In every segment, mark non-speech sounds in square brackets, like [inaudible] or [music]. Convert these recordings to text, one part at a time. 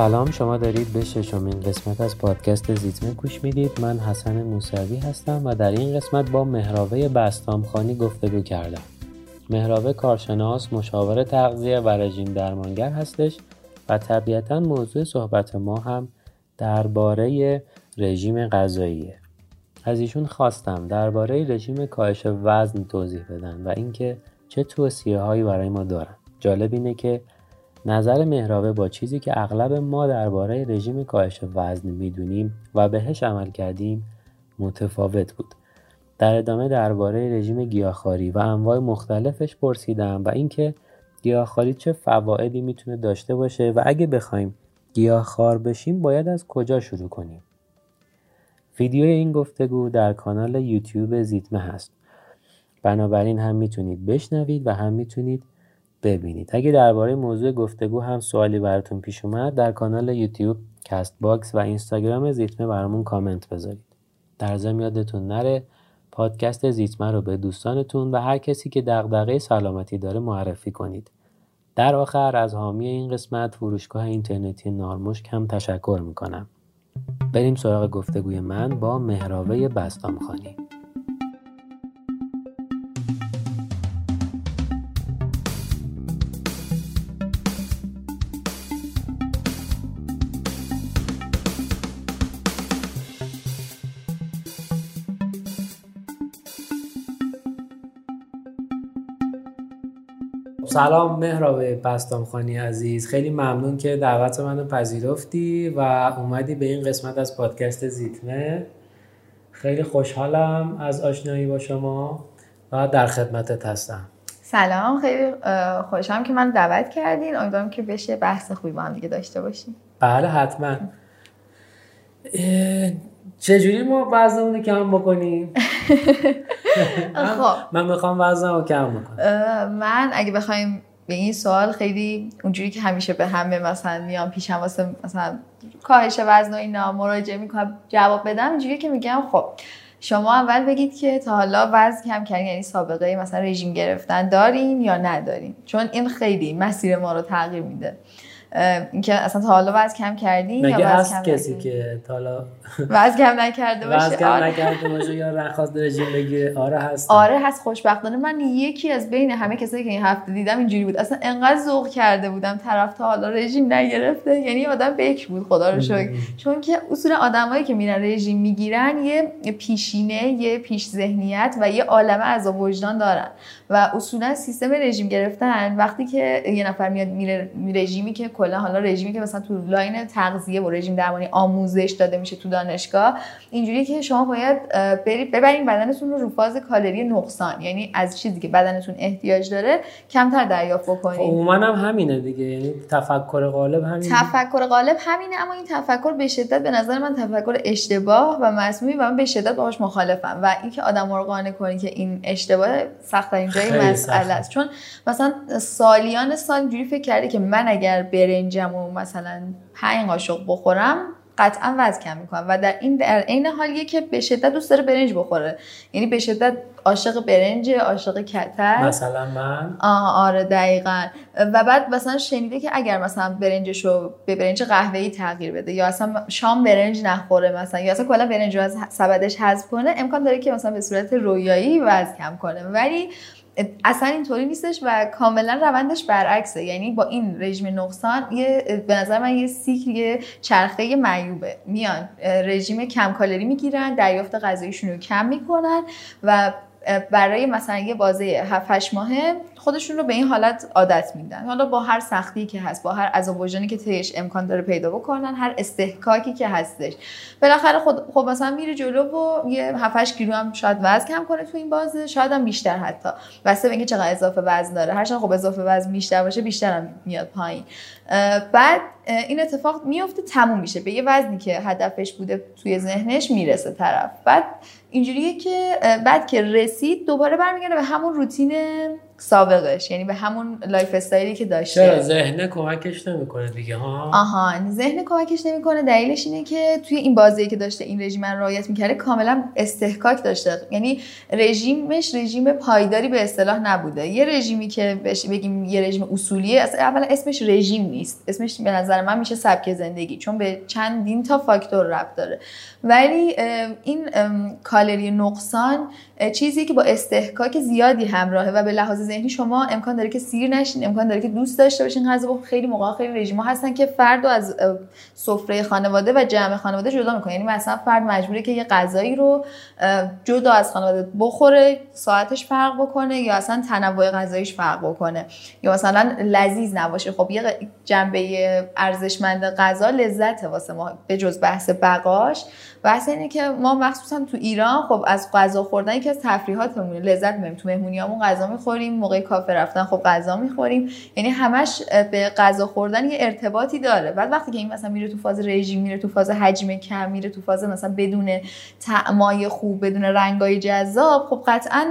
سلام شما دارید به ششمین قسمت از پادکست زیتمه گوش می‌دید. من حسن موسوی هستم و در این قسمت با مهراوه بستامخانی گفتگو کردم. مهراوه کارشناس مشاور تغذیه و رژیم درمانگر هستش و طبیعتا موضوع صحبت ما هم درباره رژیم غذاییه. از ایشون خواستم درباره رژیم کاهش وزن توضیح بدن و اینکه چه توصیه هایی برای ما دارن. جالب اینه که نظر مهراوه با چیزی که اغلب ما درباره رژیم کاهش وزن می‌دونیم و بهش عمل کردیم متفاوت بود. در ادامه درباره رژیم گیاهخواری و انواع مختلفش پرسیدم و اینکه گیاهخواری چه فوایدی می‌تونه داشته باشه و اگه بخوایم گیاهخوار بشیم باید از کجا شروع کنیم؟ ویدیو این گفتگو در کانال یوتیوب زیتمه هست. بنابراین هم می‌تونید بشنوید و هم می‌تونید ببینید. اگه درباره موضوع گفتگو هم سوالی براتون پیش اومد در کانال یوتیوب کست باکس و اینستاگرام زیتمه برامون کامنت بذارید. در ضمن یادتون نره پادکست زیتمه رو به دوستانتون و هر کسی که دغدغه سلامتی داره معرفی کنید. در آخر از حامی این قسمت فروشگاه اینترنتی نارمشک هم تشکر می‌کنم. بریم سراغ گفتگوی من با مهراوه بسطام خانی سلام مهراب بستامخانی عزیز. خیلی ممنون که دعوت منو پذیرفتی و اومدی به این قسمت از پادکست زیتمه. خیلی خوشحالم از آشنایی با شما و در خدمتت هستم. سلام خیلی خوشحالم که من دعوت کردین. امیدوارم که بشه بحث خوبی با هم دیگه داشته باشیم. بله حتما. چجوری ما وزنمون رو کم بکنیم؟ [laughs] خب. من می‌خوام وزنم رو کم بکنم. من اگه بخوایم به این سوال خیلی اونجوری که همیشه به همه مثلا میام پیشم واسه مثلا کاهش وزن و اینا مراجعه می‌کنم جواب بدم اینجوری که میگم خب شما اول بگید که تا حالا وزن کم کردین یعنی سابقه مثلا رژیم گرفتن دارین یا ندارین؟ چون این خیلی مسیر ما رو تغییر میده. اینکه اصلا تا حالا وزن کم کردین یا هست کم کسی که تا حالا وزن کم نکرده باشه؟ وزن کم آره. نکرده باشه یا رخواست رژیم بگیره آره هست. آره هست خوشبختانه. من یکی از بین همه کسایی که این هفته دیدم اینجوری بود. اصلا انقدر ذوق کرده بودم طرف تا حالا رژیم نگرفته. یعنی آدم بک بود خدا رو شکر. چون که اصول آدمایی که میرن رژیم می‌گیرن یه پیشینه یه پیش ذهنیت و یه عالمه از وجدان دارن. و اصولا سیستم رژیم گرفتن وقتی که یه نفر میاد میره رژیمی که کلا حالا رژیمی که مثلا تو لاین تغذیه و رژیم درمانی آموزش داده میشه تو دانشگاه اینجوری که شما باید برید ببرین بدنتون رو رو فاز کالری نقصان. یعنی از چیزی که بدنتون احتیاج داره کمتر دریافت بکنید عموما هم همینه دیگه یعنی تفکر غالب همینه. تفکر غالب همینه اما این تفکر به شدت به نظر من تفکر اشتباه و مسمومی و من به شدت باهاش مخالفم. و اینکه آدم رو قانع کنی که این اشتباه سخت این جای مسئله است چون مثلا سالیان سال اینجوری فکر کرده که من اگر برنجم و مثلا پنج قاشق بخورم قطعا وزن کم می‌کنم. و در این در عین حالیه که به شدت دوست داره برنج بخوره. یعنی به شدت عاشق برنج عاشق کتر. مثلا من؟ آه آره دقیقا. و بعد مثلا شنیده که اگر مثلا برنجشو به برنج قهوه‌ای تغییر بده یا اصلا شام برنج نخوره مثلا یا اصلا کلا برنج رو از سبدش حذف کنه امکان داره که مثلا به صورت رویایی وزن کم کنه. ولی اصلا اینطوری نیستش و کاملا روندش برعکسه. یعنی با این رژیم نقصان یه به نظر من یه سیکل یه چرخه معیوبه. میان رژیم کم کالری می‌گیرن دریافت غذاییشون رو کم می‌کنن و برای مثلا یه بازه 7 8 ماهه خودشون رو به این حالت عادت میدن. حالا با هر سختی که هست با هر عذاب وجدانی که تیش امکان داره پیدا بکنن هر استحکاکی که هستش. بالاخره خود خب مثلا میره جلو و یه 7 8 کیلو هم شاید وزن کم کنه تو این بازه شاید هم بیشتر حتی. واسه اینکه چقدر اضافه وزن داره. هر خب اضافه وزن بیشتر باشه بیشتر هم میاد پایین. بعد این اتفاق میفته تموم میشه. به یه وزنی که هدفش بوده توی ذهنش می‌رسه طرف. بعد اینجوریه که بعد که رسید دوباره برمیگرده به همون روتین سابقش. یعنی به همون lifestyle ی که داشته. چرا؟ ذهن کمکش نمی‌کنه دیگه ها؟ آها ذهن کمکش نمی‌کنه. دلیلش اینه که توی این بازی که داشته این رژیم رو رعایت می‌کرده کاملا اصطکاک داشته. یعنی رژیمش رژیم پایداری به اصطلاح نبوده. یه رژیمی که بگیم یه رژیم اصولیه اصلا اولا اسمش رژیم نیست. اسمش به نظر من میشه سبک زندگی چون به چندین تا فاکتور ربط داره. ولی این کالری نقصان چیزی که با استحکاک زیادی همراهه و به لحاظ ذهنی شما امکان داره که سیر نشین امکان داره که دوست داشته باشین غذا خیلی موقع خیلی رژیم هستن که فرد از سفره خانواده و جمع خانواده جدا می‌کنه یعنی مثلا فرد مجبوره که یه غذایی رو جدا از خانواده بخوره ساعتش فرق بکنه یا اصلا تنوع غذاییش فرق بکنه. یا مثلا لذیذ نباشه. خب یه جنبه ارزشمند غذا لذت واسه ما به جز بحث بقاش. بحث اینه که ما مخصوصا تو ایران خب از غذا خوردن یکی از تفریحاتمونه لذت می‌بریم. تو مهمونیامون غذا می‌خوریم موقع کافه رفتن خب غذا می‌خوریم. یعنی همش به غذا خوردن یه ارتباطی داره. بعد وقتی که این مثلا میره تو فاز رژیم میره تو فاز حجم کم میره تو فاز مثلا بدون طعمای خوب بدون رنگای جذاب خب قطعا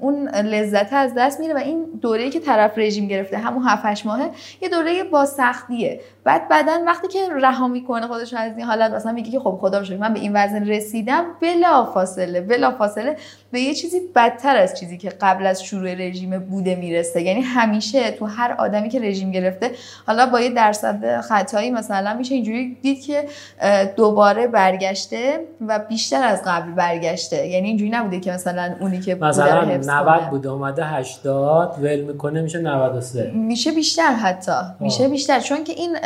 اون لذت از دست میره و این دوره‌ای که طرف رژیم گرفته همون 7 ماهه یه دوره با سختیه. بعد بعدا وقتی که رها می‌کنه خودش از این حالت مثلا میگه که خب خدا من به این وزن رسیدم بلا فاصله بلا فاصله به یه چیزی بدتر از چیزی که قبل از شروع رژیم بوده می‌رسه. یعنی همیشه تو هر آدمی که رژیم گرفته حالا با یه درصد خطایی مثلا میشه اینجوری دید که دوباره برگشته و بیشتر از قبل برگشته. یعنی اینجوری نبوده که مثلا اونی که مثلا 90 بوده اومده 80 ول می‌کنه میشه 93 میشه بیشتر حتی. میشه بیشتر. چون که این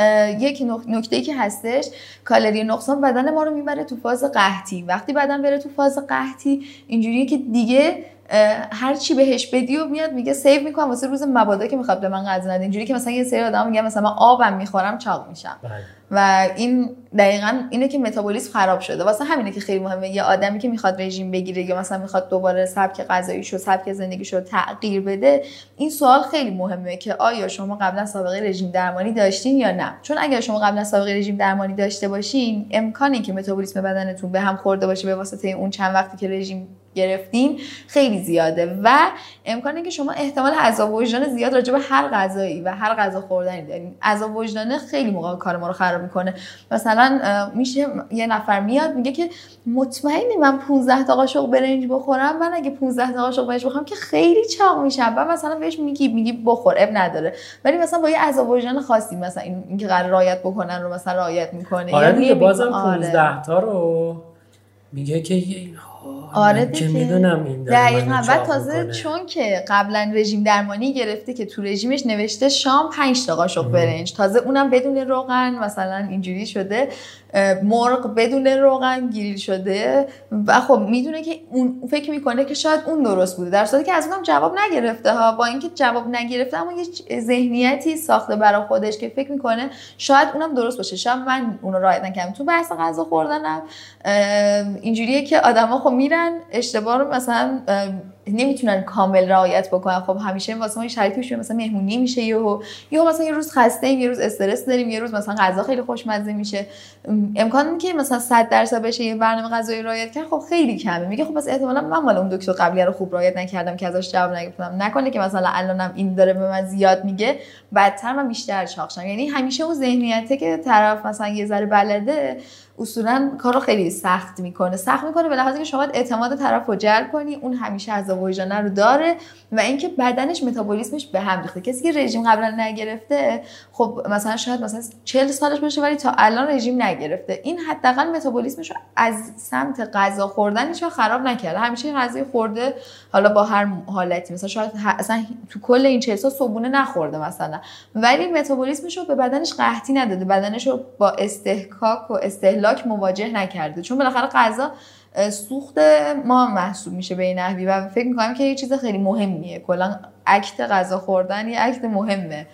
یک نکته که هستش کالری نقصان بدن ما رو می‌بره تو فاز قحطی. وقتی بدن بره تو فاز قحطی اینجوریه که دیگه هر چی بهش بدی و میاد میگه سیو می‌کنم. واسه روز مبادا که می‌خواد به من غذا نده. اینجوری که مثلا یه سری آدم میگه مثلا من آبم می‌خورم چاق میشم. بله. و این دقیقا اینه که متابولیسم خراب شده. واسه همینه که خیلی مهمه. یه آدمی که می‌خواد رژیم بگیره یا مثلا می‌خواد دوباره سبک غذاییشو سبک زندگیشو تغییر بده این سوال خیلی مهمه که آیا شما قبلا سابقه رژیم درمانی داشتین یا نه؟ چون اگر شما قبلا سابقه رژیم درمانی داشته باشین امکانی که متابولیسم بدنتون به هم خورده باشه به واسطه اون چند وقتی که رژیم گرفتین خیلی زیاده. و امکانه که شما احتمال عذاب وجدان زیاد راجع به هر غذایی و هر غذا خوردنی دارین. عذاب وجدانه خیلی موقع کار ما رو خراب می‌کنه. مثلا میشه یه نفر میاد میگه که مطمئنی من 15 تا قاشق برنج بخورم؟ من اگه 15 تا قاشق برنج بخورم که خیلی چاق میشم. و مثلا بهش میگی میگی بخور اب نداره. ولی مثلا با یه عذاب وجدان خاصی مثلا این اینکه قرار رعایت بکنن رو مثلا رعایت می‌کنه. آره یعنی بازم 15 آره. تا رو میگه که آره دیگه. می‌دونم این دقیقا. و تازه چون که قبلا رژیم درمانی گرفته که تو رژیمش نوشته شام 5 تا قاشق برنج. تازه اونم بدون روغن مثلا اینجوری شده. مرغ بدون روغن گریل شده و خب می‌دونه که اون فکر می‌کنه که شاید اون درست بوده. در صورتی که از اونم جواب نگرفته ها. با اینکه جواب نگرفته اما یه ذهنیتی ساخته برای خودش که فکر می‌کنه شاید اونم درست باشه. شاید من اونو رعایت نکردم. تو بحث غذا خوردنم اینجوریه که آدما خب میرن اشتباه رو مثلا نمی‌تونن کامل رعایت بکنن. خب همیشه واسه ما شرایطی میشه مثلا مهمونی میشه یهو. یا مثلا یه روز خسته ایم یه روز استرس داریم یه روز مثلا غذا خیلی خوشمزه میشه. امکان که مثلا 100 درصد بشه یه برنامه غذایی رعایت کرد خب خیلی کمه. میگه خب پس احتمالاً من مال اون دکتر قبلی رو خوب رعایت نکردم که ازش جواب نگرفتم نکنه که مثلا الانم این داره به من زیاد میگه بعدتر من بیشتر چاقشم یعنی همیشه اون ذهنیته که طرف مثلا یه ذره بلده اصولا کار رو خیلی سخت می‌کنه. سخت می‌کنه به لحاظی که شما اعتماد طرف رو جلب کنی اون همیشه از وجدانه رو داره و اینکه بدنش متابولیسمش به هم ریخته. کسی که رژیم قبلا نگرفته خب مثلا شاید مثلا 40 سالش باشه ولی تا الان رژیم نگرفته. این حداقل متابولیسمش از سمت غذا خوردنش خراب نکرده. همیشه غذای خورده حالا با هر حالتی. مثلا شاید اصلا تو کل این 40 سال صبونه نخورده مثلا. ولی متابولیسمش رو به بدنش قحطی نداده. بدنش رو با استحکاک و استهلاک مواجه نکرده. چون بالاخره غذا سوخت ما محسوب میشه به این نحوی و فکر می‌کنم که یه چیز خیلی مهمیه. کلا اکت غذا خوردن یه اکت مهمه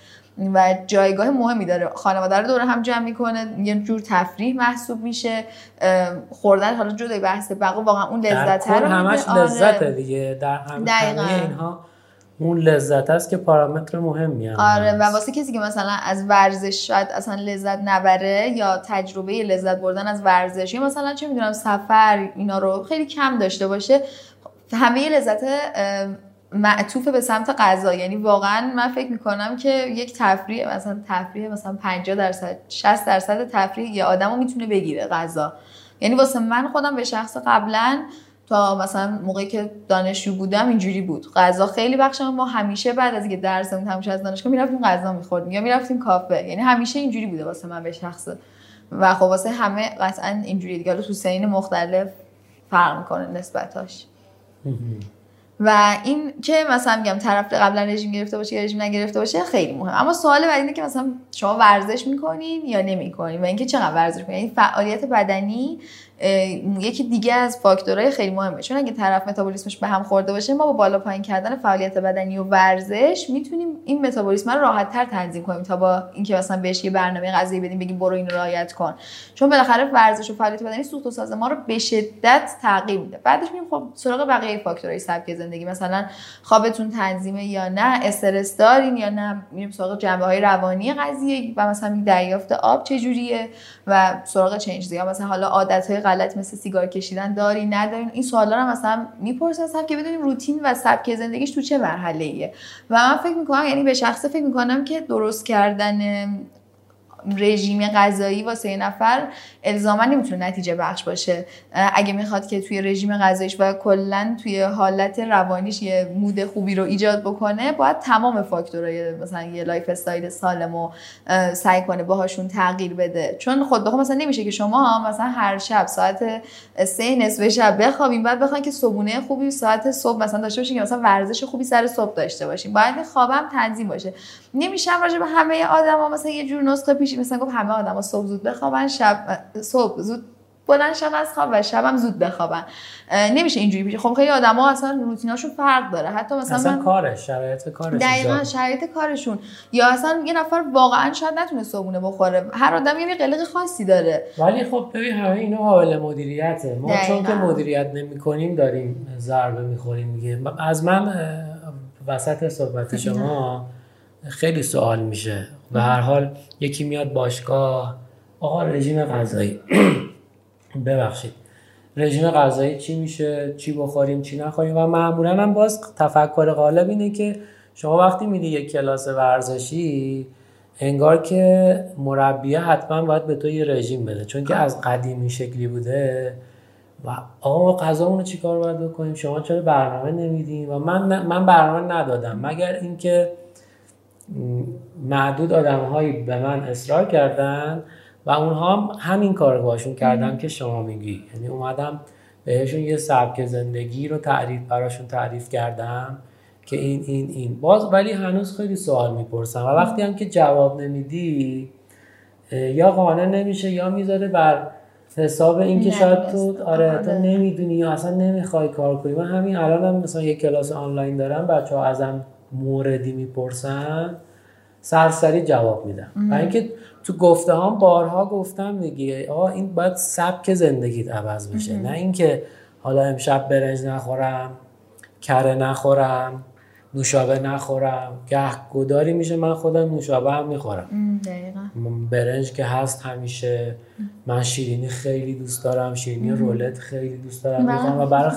و جایگاه مهمی داره. خانواده رو دور هم جمع می‌کنه یه جور تفریح محسوب میشه خوردن حالا جدای بحث بقا واقعا اون لذت رو همش آره. لذته دیگه. در همه اینها اون لذت است که پارامتر مهمی هم آره و واسه کسی که مثلا از ورزش شاید اصلا لذت نبره یا تجربه لذت بردن از ورزش یا مثلا چه می‌دونم سفر اینا رو خیلی کم داشته باشه همه لذت معطوف به سمت غذا. یعنی واقعا من فکر می‌کنم که یک تفریح مثلا تفریح مثلا 50 درصد 60 درصد تفریح یه آدمو می‌تونه بگیره غذا. یعنی واسه من خودم به شخص قبلا تا مثلا موقعی که دانشجو بودم اینجوری بود. غذا خیلی بخش ما همیشه بعد از اینکه درسمون تموم از دانشگاه می‌رفتیم غذا میخوردیم یا می‌رفتیم کافه. یعنی همیشه اینجوری بوده واسه من به شخص. و خب واسه همه قطعا اینجوری دیگه. تو سین مختلف فرق می‌کنه نسبتاش. و این که مثلا میگم طرف قبلا رژیم گرفته باشه یا رژیم نگرفته باشه خیلی مهم اما سوال بعد اینه که مثلا شما ورزش می‌کنین یا نمی‌کنین؟ و اینکه چقدر ورزش می‌کنین؟ یعنی فعالیت بدنی یکی دیگه از فاکتورهای خیلی مهمه. چون اگه طرف متابولیسمش به هم خورده باشه ما با بالا پایین کردن فعالیت بدنی و ورزش می‌تونیم این متابولیسم رو راحت تر تنظیم کنیم تا با اینکه مثلا بهش یه برنامه غذایی بدیم بگیم برو این رعایت کن. چون بالاخره ورزش و فعالیت بدنی سوخت و ساز ما رو به شدت تغییر میده. بعدش میریم خب سراغ بقیه فاکتورهای سبک زندگی. مثلا خوابتون تنظیمه یا نه استرس دارین یا نه میریم سراغ جنبه های روانی قضیه و مثلا دریافت آب چجوریه و سراغ change مثلا حالا عادت غلط مثل سیگار کشیدن داری ندارین این سوالا رو مثلا می‌پرسن که بدونیم روتین و سبک زندگیش تو چه مرحله ایه و من فکر می‌کنم یعنی به شخصه فکر می‌کنم که درست کردن رژیم غذایی واسه یه نفر الزاما نمی‌تونه نتیجه بخش باشه. اگه می‌خواد که توی رژیم غذاییش و کلا توی حالت روانیش یه mood خوبی رو ایجاد بکنه باید تمام فاکتورهای مثلا یه lifestyle سالم و سعی کنه باهاشون تغییر بده. چون خود بخوام مثلا نمیشه که شما مثلا هر شب ساعت سه نصف شب بخوابیم بعد بخواین که صبونه خوبی ساعت صبح مثلا داشته باشین که مثلا ورزش خوبی سر صبح داشته باشین. باید خوابم تنظیم باشه. نمیشه راجع به همه آدما مثلا یه جور نسخه پیش مثلا گفت همه آدما صبح زود بخوابن شب صبح زود بلند شب از خواب و شبم زود بخوابن. نمیشه اینجوری پیش خب خیلی آدما اصلا روتیناشون فرق داره. حتی مثلا اصلا من... کارش شرایط کارش دقیقا شرایط کارشون. یا اصلا یه نفر واقعا شاید نتونه صبونه بخوره. هر آدم یه قلق خاصی داره. ولی خب ببین همه اینا قابل مدیریته. ما دقیقا. چون که مدیریت نمی‌کنیم داریم ضربه می‌خوریم دیگه. از من وسط صحبت شما خیلی سوال میشه و هر حال یکی میاد باشگاه. آقا رژیم غذایی. [clears throat] ببخشید. رژیم غذایی چی میشه؟ چی بخوریم؟ چی نخوریم؟ و معمولا هم باز تفکر غالب اینه که شما وقتی میدی یک کلاس ورزشی انگار که مربیه حتما باید به تو یه رژیم بده. چون که از قدیمی شکلی بوده و آقا غذامون رو چیکار باید بکنیم؟ شما چرا برنامه نمیدین؟ و من من برنامه ندادم. مگر اینکه معدود آدم هایی به من اصرار کردن و اونها هم همین کار باشون کردم که شما میگی. یعنی اومدم بهشون یه سبک زندگی رو تعریف براشون تعریف کردم که این این این. باز ولی هنوز خیلی سوال می‌پرسم و وقتی هم که جواب نمیدی یا قانع نمیشه یا می‌ذاره بر حساب اینکه شاید تو آره تو نمی‌دونی یا اصلا نمی‌خوای کار کنی. من همین الان هم مثلا یک کلاس آنلاین دارم بچه ها ازم موردی می‌پرسن سرسری جواب میدم و اینکه تو گفته هم بارها گفتم دیگه آقا این باید سبک زندگیت عوض بشه. نه اینکه حالا امشب برنج نخورم کره نخورم نوشابه نخورم. گه گداری میشه من خودم نوشابه هم می‌خورم. برنج که هست همیشه. من شیرینی خیلی دوست دارم شیرینی رولت خیلی دوست دارم. می‌خورم و برای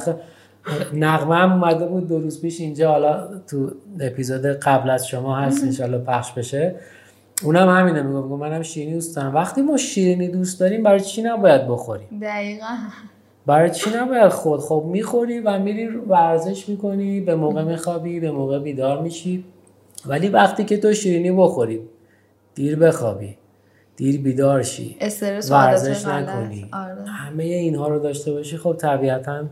نغمه هم اومده بود دو روز پیش اینجا حالا تو اپیزود قبل از شما هست انشالله پخش بشه. اونم همینه میگم منم شیرینی دوست دارم. وقتی ما شیرینی دوست داریم برای چی نباید بخوریم؟ دقیقا. برای چی نباید خود؟ خب می‌خوری و میری ورزش می‌کنی به موقع میخوابی به موقع بیدار میشی. ولی وقتی که تو شیرینی بخوری دیر بخوابی دیر بیدار شی. ورزش نکنی. آره. همه اینها رو داشته باشی خب طبیعتا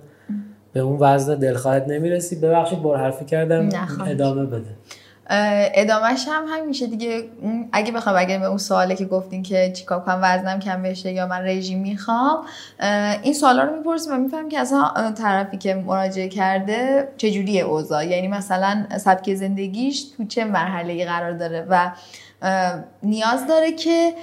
به اون وزن دلخواهت نمی‌رسی. ببخشید بر حرفی کردم. ادامه بده. ادامهش هم همین میشه دیگه اگه بخوام اگه به اون سواله که گفتین که چیکار کنم وزنم کم بشه یا من رژیم می‌خوام این سوالا رو می‌پرسیم و می‌فهمم که اصلا طرفی که مراجعه کرده چجوریه اوضاع. یعنی مثلا سبک زندگیش تو چه مرحله قرار داره و نیاز داره که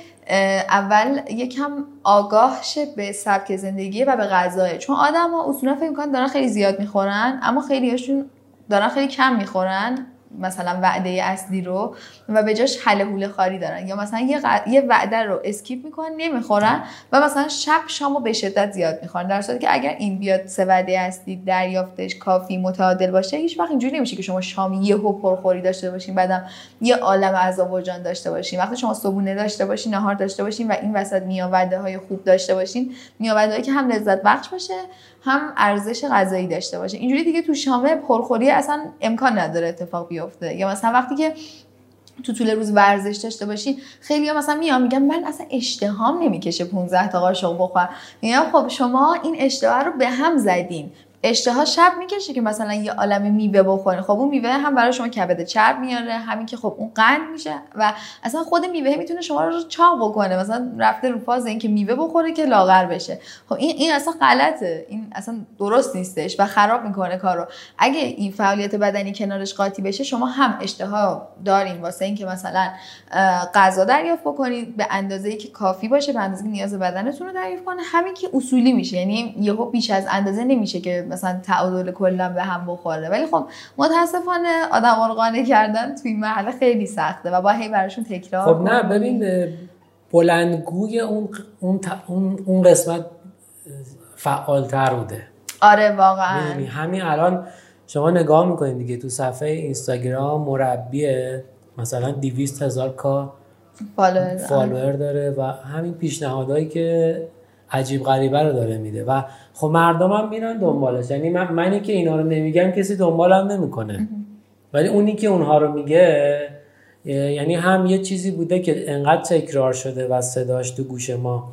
اول یکم آگاه شه به سبک زندگی و به غذای چون آدم ها اصولا فکر می‌کنن دارن خیلی زیاد می‌خورن اما خیلی هاشون دارن خیلی کم می‌خورن. مثلا وعده اصلی رو و به جاش حل حول خاری دارن. یا مثلا یه, یه وعده رو اسکیپ می‌کنن نمی‌خورن و مثلا شب شامو به شدت زیاد می‌خورن. در صورتی که اگر این بیاد سه وعده اصلی دریافتش کافی متعادل باشه هیچ وقت اینجوری نمیشه که شما شام یهو پرخوری داشته باشین بعدم یه عالم عذاب وجدان داشته باشین. وقتی شما صبحونه داشته باشین نهار داشته باشین و این وسط میاوده های خوب داشته باشین میاوده که هم لذت بخش باشه هم ارزش غذایی داشته باشه. اینجوری دیگه تو شامه پرخوری اصلا امکان نداره اتفاق بیفته. یا مثلا وقتی که تو طول روز ورزش داشته باشین خیلی مثلا میان میگن من اصلا اشتهام نمی‌کشه 15 تا قاشق بخورم. میگم خب شما این اشتها رو به هم زدین. اشتها شب می‌کشه که مثلا یه عالم میوه بخورین خب اون میوه هم برای شما کبد چرب میاره همین که خب اون قند میشه و اصلا خود میوه می‌تونه شما رو چاق بکنه. مثلا رفته رو فاز اینکه میوه بخوره که لاغر بشه. خب این این اصلا غلطه. این اصلا درست نیستش و خراب می‌کنه کارو. اگه این فعالیت بدنی کنارش قاطی بشه شما هم اشتها دارین. واسه اینکه مثلا غذا دریافت بکنید به اندازه‌ای که کافی باشه به اندازه نیاز بدنتون رو دریافت کنه. همین که اصولی میشه. یعنی یهو بیش از اندازه نمیشه که مثلا تعادل کلا به هم بخوره. ولی خب متاسفانه آدم قانع کردن توی محله خیلی سخته و با هی براشون تکرار خب نه ببین بلندگوی اون اون اون قسمت فعالتر بوده. آره واقعا. همین الان شما نگاه می‌کنید دیگه تو صفحه اینستاگرام مربیه مثلا 200 هزار کا فالوور. داره و همین پیشنهادهایی که عجیب غریبه رو داره میده. و خب مردم هم میرن دنبالش. یعنی من منی که اینا رو نمیگم کسی دنبالم نمی‌کنه. ولی اونی که اونها رو میگه یعنی هم یه چیزی بوده که انقدر تکرار شده و صداش تو گوش ما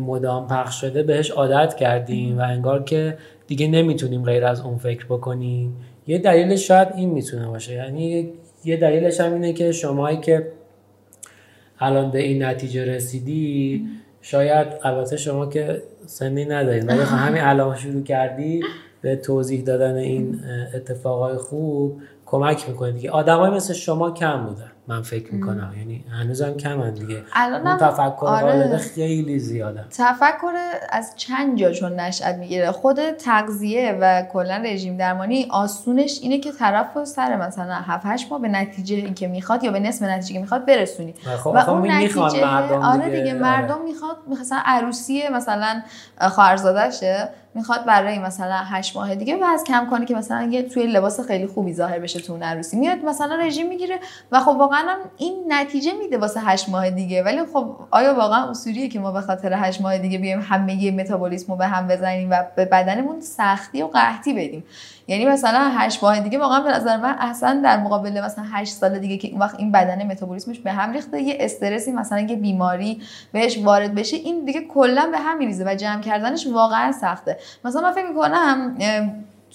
مدام پخش شده بهش عادت کردیم و انگار که دیگه نمی‌تونیم غیر از اون فکر بکنیم. یه دلیلش شاید این می‌تونه باشه. یعنی یه دلیلش هم اینه که شمایی که الان به این نتیجه رسیدی شاید البته شما که سنی ندارید ولی خب همین الان شروع کردی به توضیح دادن این اتفاقای خوب کمک می‌کنه دیگه. آدمای مثل شما کم بودن. من فکر می‌کنم. یعنی هنوزم کم دیگه. الان تفکر آره. خیلی زیاده. تفکر از چند جا چون نشأت می‌گیره. خود تغذیه و کلا رژیم درمانی آسونش اینه که طرف سر مثلا 7 8 ماه به نتیجه اینکه می‌خواد یا به نصف نتیجه که می‌خواد برسونی. خب و اون نتیجه مردم آره دیگه. مردم آره. می‌خواد مثلا عروسی مثلا خواهرزادشه می‌خواد برای مثلا هشت ماه دیگه و از کم کنه که مثلا یه توی لباس خیلی خوبی ظاهر بشه تو اون عروسی. میاد مثلا رژیم می‌گیره و خب واقعا این نتیجه میده واسه هشت ماه دیگه. ولی خب آیا واقعا اصولیه که ما به خاطر هشت ماه دیگه بیایم همه متابولیسم رو به هم بزنیم و به بدنمون سختی و قحطی بدیم؟ یعنی مثلا 8 ماه دیگه واقعا به نظر من اصلا در مقابل مثلا 8 سال دیگه که اون وقت این بدن متابولیسمش به هم ریخته یه استرسی مثلا یه بیماری بهش وارد بشه این دیگه کلا به هم میریزه و جمع کردنش واقعا سخته. مثلا من فکر می‌کنم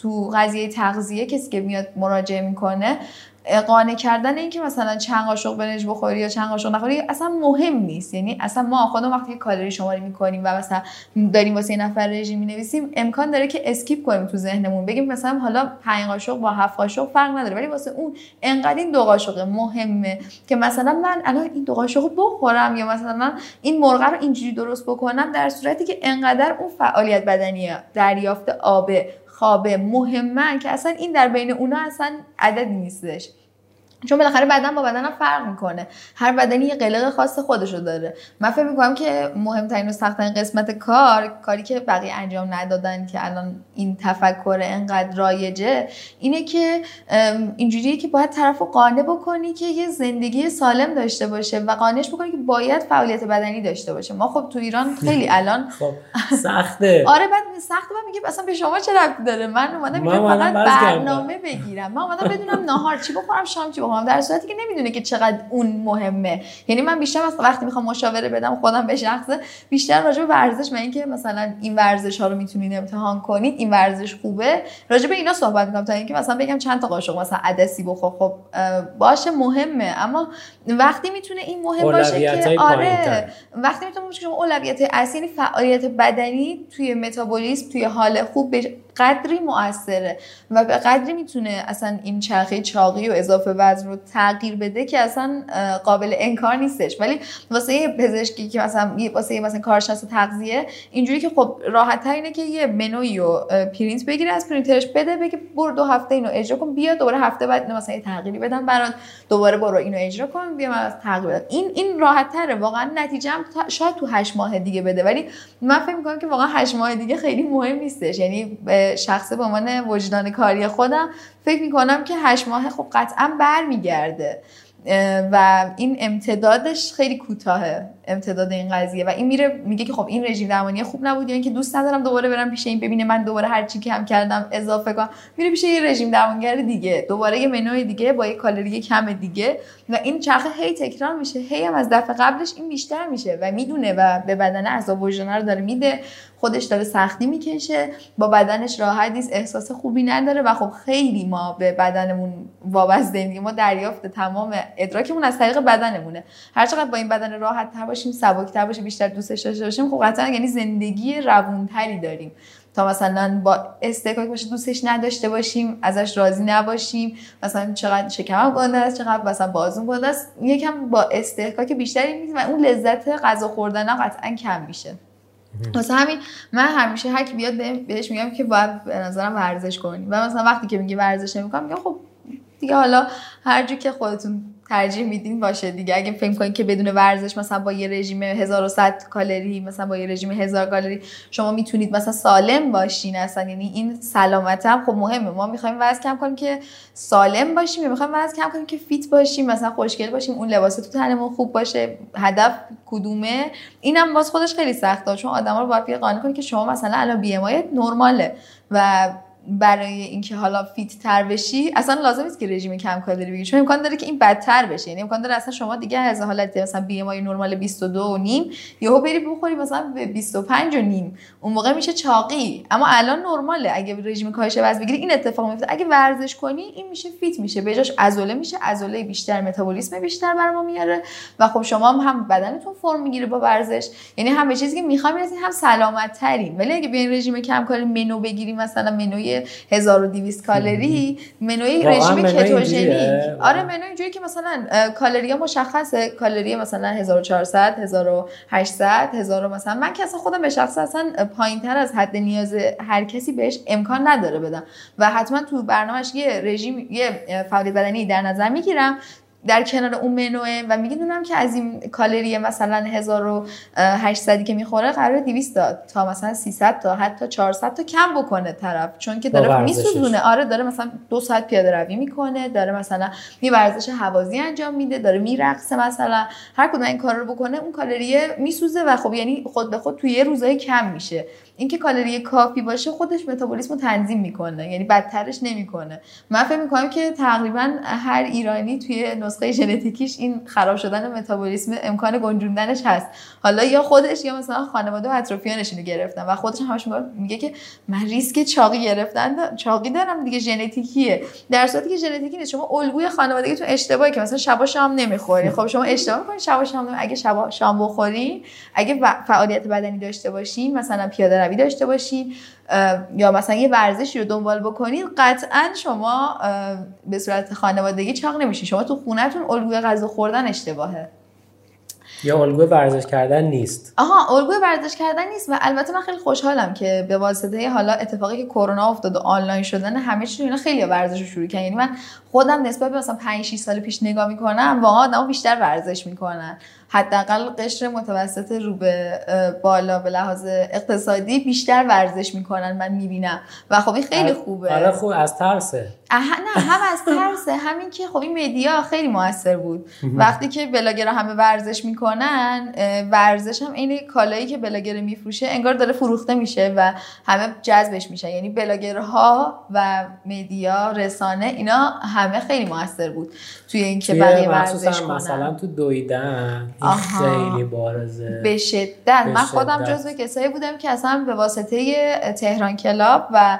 تو قضیه تغذیه کسی که میاد مراجعه می‌کنه قانع کردن اینکه مثلا چند قاشق برنج بخوری یا چند قاشق نخوری اصلا مهم نیست. یعنی اصلا ما خودمون وقتی کالری شماری می‌کنیم و مثلا داریم واسه یه نفر رژیم می‌نویسیم امکان داره که اسکیپ کنیم تو ذهنمون. بگیم مثلا حالا 5 قاشق با 7 قاشق فرق نداره ولی واسه اون انقدر این دو قاشق مهمه که مثلا من الان این دو قاشق بخورم یا مثلا این مرغ رو اینجوری درست بکنم در صورتی که انقدر اون فعالیت بدنی دریافت آبه خوابه مهمن که اصلا این در بین اونا اصلا عددی نیستش. چون بالاخره بدن با بدنم فرق می‌کنه. هر بدنی یه قلق خاص خودشو داره. من فکر می‌کنم که مهمترین و سختترین قسمت کار کاری که بقیه انجام ندادن که الان این تفکر انقدر رایجه اینه که اینجوریه که باید طرف قانع بکنی که یه زندگی سالم داشته باشه و قانعش بکنی که باید فعالیت بدنی داشته باشه. ما خب تو ایران خیلی [laughs] الان خب سخته. [laughs] آره بعد سخته من میگه اصلا به شما چه ربطی داره؟ من اومدم فقط برنامه بگیرم. من اومدم بدونم نهار چی بخورم شام چی بخورم در صورتی که نمی‌دونه که چقدر اون مهمه. یعنی من بیشتر از وقتی می‌خوام مشاوره بدم خودم به شخصه بیشتر راجع به ورزش من اینکه مثلا این ورزش ها رو می‌تونید امتحان کنید این ورزش خوبه. راجع به اینا صحبت می‌کنم تا اینکه مثلا بگم چند تا قاشق مثلا عدسی بخور خب باشه مهمه. اما وقتی می‌تونه این مهم باشه که آره وقتی می‌تونه باشه که اولویت اصلی یعنی فعالیت بدنی توی متابولیسم توی حال خوب قدری موثره و به قدری می‌تونه اصلا این چرخه چاقی و اضافه وزن رو تغییر بده که اصلا قابل انکار نیستش. ولی واسه پزشکی که مثلا واسه مثلا کارشناس تغذیه اینجوری که خب راحت اینه که یه منوی و پرینت بگیره از پرینترش بده بگه برو دو هفته اینو اجرا کن بیا دوباره هفته بعد مثلا یه تغییری بدم برات دوباره برو اینو اجرا کن بیا من تغییر بدم. این این راحت تره واقعا نتیجه هم شاید تو 8 ماه دیگه بده. ولی من فکر می‌کنم که واقعا 8 ماه دیگه خیلی مهم نیستش. یعنی شخصه به عنوان وجدان کاری خودم فکر می‌کنم که 8 ماه خب قطعا برمیگرده. و این امتدادش خیلی کوتاهه. امتداد این قضیه و این میره میگه که خب این رژیم درمانی خوب نبود یا اینکه دوست ندارم دوباره برم پیش این ببینه من دوباره هر چی کم کردم اضافه کنم. میره پیش یه رژیم درمانگر دیگه دوباره یه منوی دیگه با یه کالری کم دیگه و این چرخه هی تکرار میشه هی هم از دفعه قبلش این بیشتر میشه و می‌دونه و به بدن عذاب وجدانه رو داره میده خودش داره سختی می‌کشه با بدنش راحت نیست احساس خوبی نداره و خب خیلی ما به بدنمون وابسته ما دریافت تمام ادراکمون از طریق بدنمونه. هر چقدر با این بدن راحت تر باشیم سبکتر باشیم بیشتر دوستش داشته باشیم خب قطعا یعنی زندگی روونتری داریم. تا مثلا با استکاک باشه دوستش نداشته باشیم ازش راضی نباشیم مثلا چقدر شکمم گنده است چقدر مثلا بازون گنده است یکم با استکاک بیشتری و اون لذت غذا خوردن قطعا کم میشه. واسه همین من همیشه هر کی بیاد بهش میگم که باید به نظرم ورزش کنی. و مثلا وقتی که میگه ورزش نمی‌کنم میگم خب دیگه حالا هر جو که خودتون ترجیح میدین؟ باشه دیگه. اگه فکر کنید که بدون ورزش مثلا با یه رژیم 1100 کالری مثلا با یه رژیم 1000 کالری شما می‌تونید مثلا سالم باشین اصلا. یعنی این سلامت هم خب مهمه. ما می‌خوایم وزن کم کنیم که سالم باشیم. یا می‌خوایم وزن کم کنیم که fit باشیم مثلا خوشگل باشیم اون لباس تو تنمون خوب باشه هدف کدومه؟ اینم باز خودش خیلی سخته. چون آدما رو باید قانع کنید که شما مثلا الان BMI نرماله و برای اینکه حالا fit تر بشی اصلا لازم نیست که رژیم کم کالری بگیری چون امکان داره که این بدتر بشه. یعنی امکان داره اصلا شما دیگه از حالت مثلا BMI نرمال 22 و نیم یهو بری بخوری مثلا به 25 و نیم. اون موقع میشه چاقی. اما الان نرماله اگه رژیم کاهش وزن بگیری این اتفاق میفته. اگه ورزش کنی این میشه fit میشه. به جاش عضله میشه. عضله بیشتر متابولیسم بیشتر برام میاره. و خب شما هم, هم بدنتون فرم می‌گیره با ورزش. یعنی همه چیزی که می‌خوام هم سلامت ترین ولی اگه بیاین رژیم کم کالری منو بگیری مثلا منوی 1200 کالری منوی رژیم کتوژنیک آره منوی اینجوری که مثلا کالری مشخصه. کالری مثلا 1400 1800 1000 مثلا من که اصلا خودم به شخص اصلا پایینتر از حد نیاز هر کسی بهش امکان نداره بدم. و حتما تو برنامهش یه رژیم یه فعالیت بدنی در نظر می‌گیرم در کنار اون منوه و می‌دونم که از این کالری مثلا 1800 که می‌خوره قرار 200 تا مثلا 300 تا حتی 400 تا کم بکنه طرف. چون که داره میسوزونه. آره داره مثلا دو ساعت پیاده روی می‌کنه داره مثلا می ورزش هوازی انجام میده داره میرقصه مثلا. هر کدوم این کار رو بکنه اون کالری میسوزه و خب یعنی خود به خود توی یه روزای کم میشه. اینکه کالری کافی باشه خودش متابولیسم رو تنظیم می‌کنه. یعنی بدترش نمی‌کنه. من فکر می‌کنم که تقریبا هر ایرانی توی نسخه ژنتیکیش این خراب شدن متابولیسم امکان گنجوندنش هست. حالا یا خودش یا مثلا خانواده و اطرافیانش اینو گرفتن و خودش همش میگه که من ریسک چاقی گرفتن چاقی دارم دیگه ژنتیکیه. در صورتی که ژنتیکی نیست. شما الگوی تو اشتباهی که مثلا شبا شام نمی‌خوری. خب شما اشتباه می‌کنید شبا شام اگه شبا شام بخوری اگه فعالیت بدنی داشته باشین مثلا پیاده روی داشته باشین یا مثلا یه ورزشی رو دنبال بکنید قطعا شما به صورت خانوادگی چاق نمیشین. شما تو خونهتون الگوی غذا خوردن اشتباهه. یا الگوی ورزش کردن نیست. آها الگوی ورزش کردن نیست و البته من خیلی خوشحالم که به واسطه حالا اتفاقی که کرونا افتاد و آنلاین شدن همه چی اینا خیلی ورزش رو شروع کردن. یعنی من خودم نسبت به مثلا 5 6 سال پیش نگاه می‌کنم واقعا آدم‌ها بیشتر ورزش می‌کنن. حداقل قشر متوسط رو به بالا به لحاظ اقتصادی بیشتر ورزش می‌کنن من می‌بینم. و خب این خیلی خوبه. آره خوب از ترسه. نه هم از ترسه. همین که خب این media خیلی موثر بود. وقتی که بلاگر همه ورزش می‌کنن ورزش هم این کالایی که بلاگر میفروشه انگار داره فروخته میشه و همه جذبش میشه. یعنی بلاگرها و media رسانه اینا همه خیلی موثر بود توی اینکه بقیه ورزش مثلا تو دویدن خیلی بارزه. به شدت. من خودم جزو کسایی بودم که اصلا به واسطه تهران کلاب و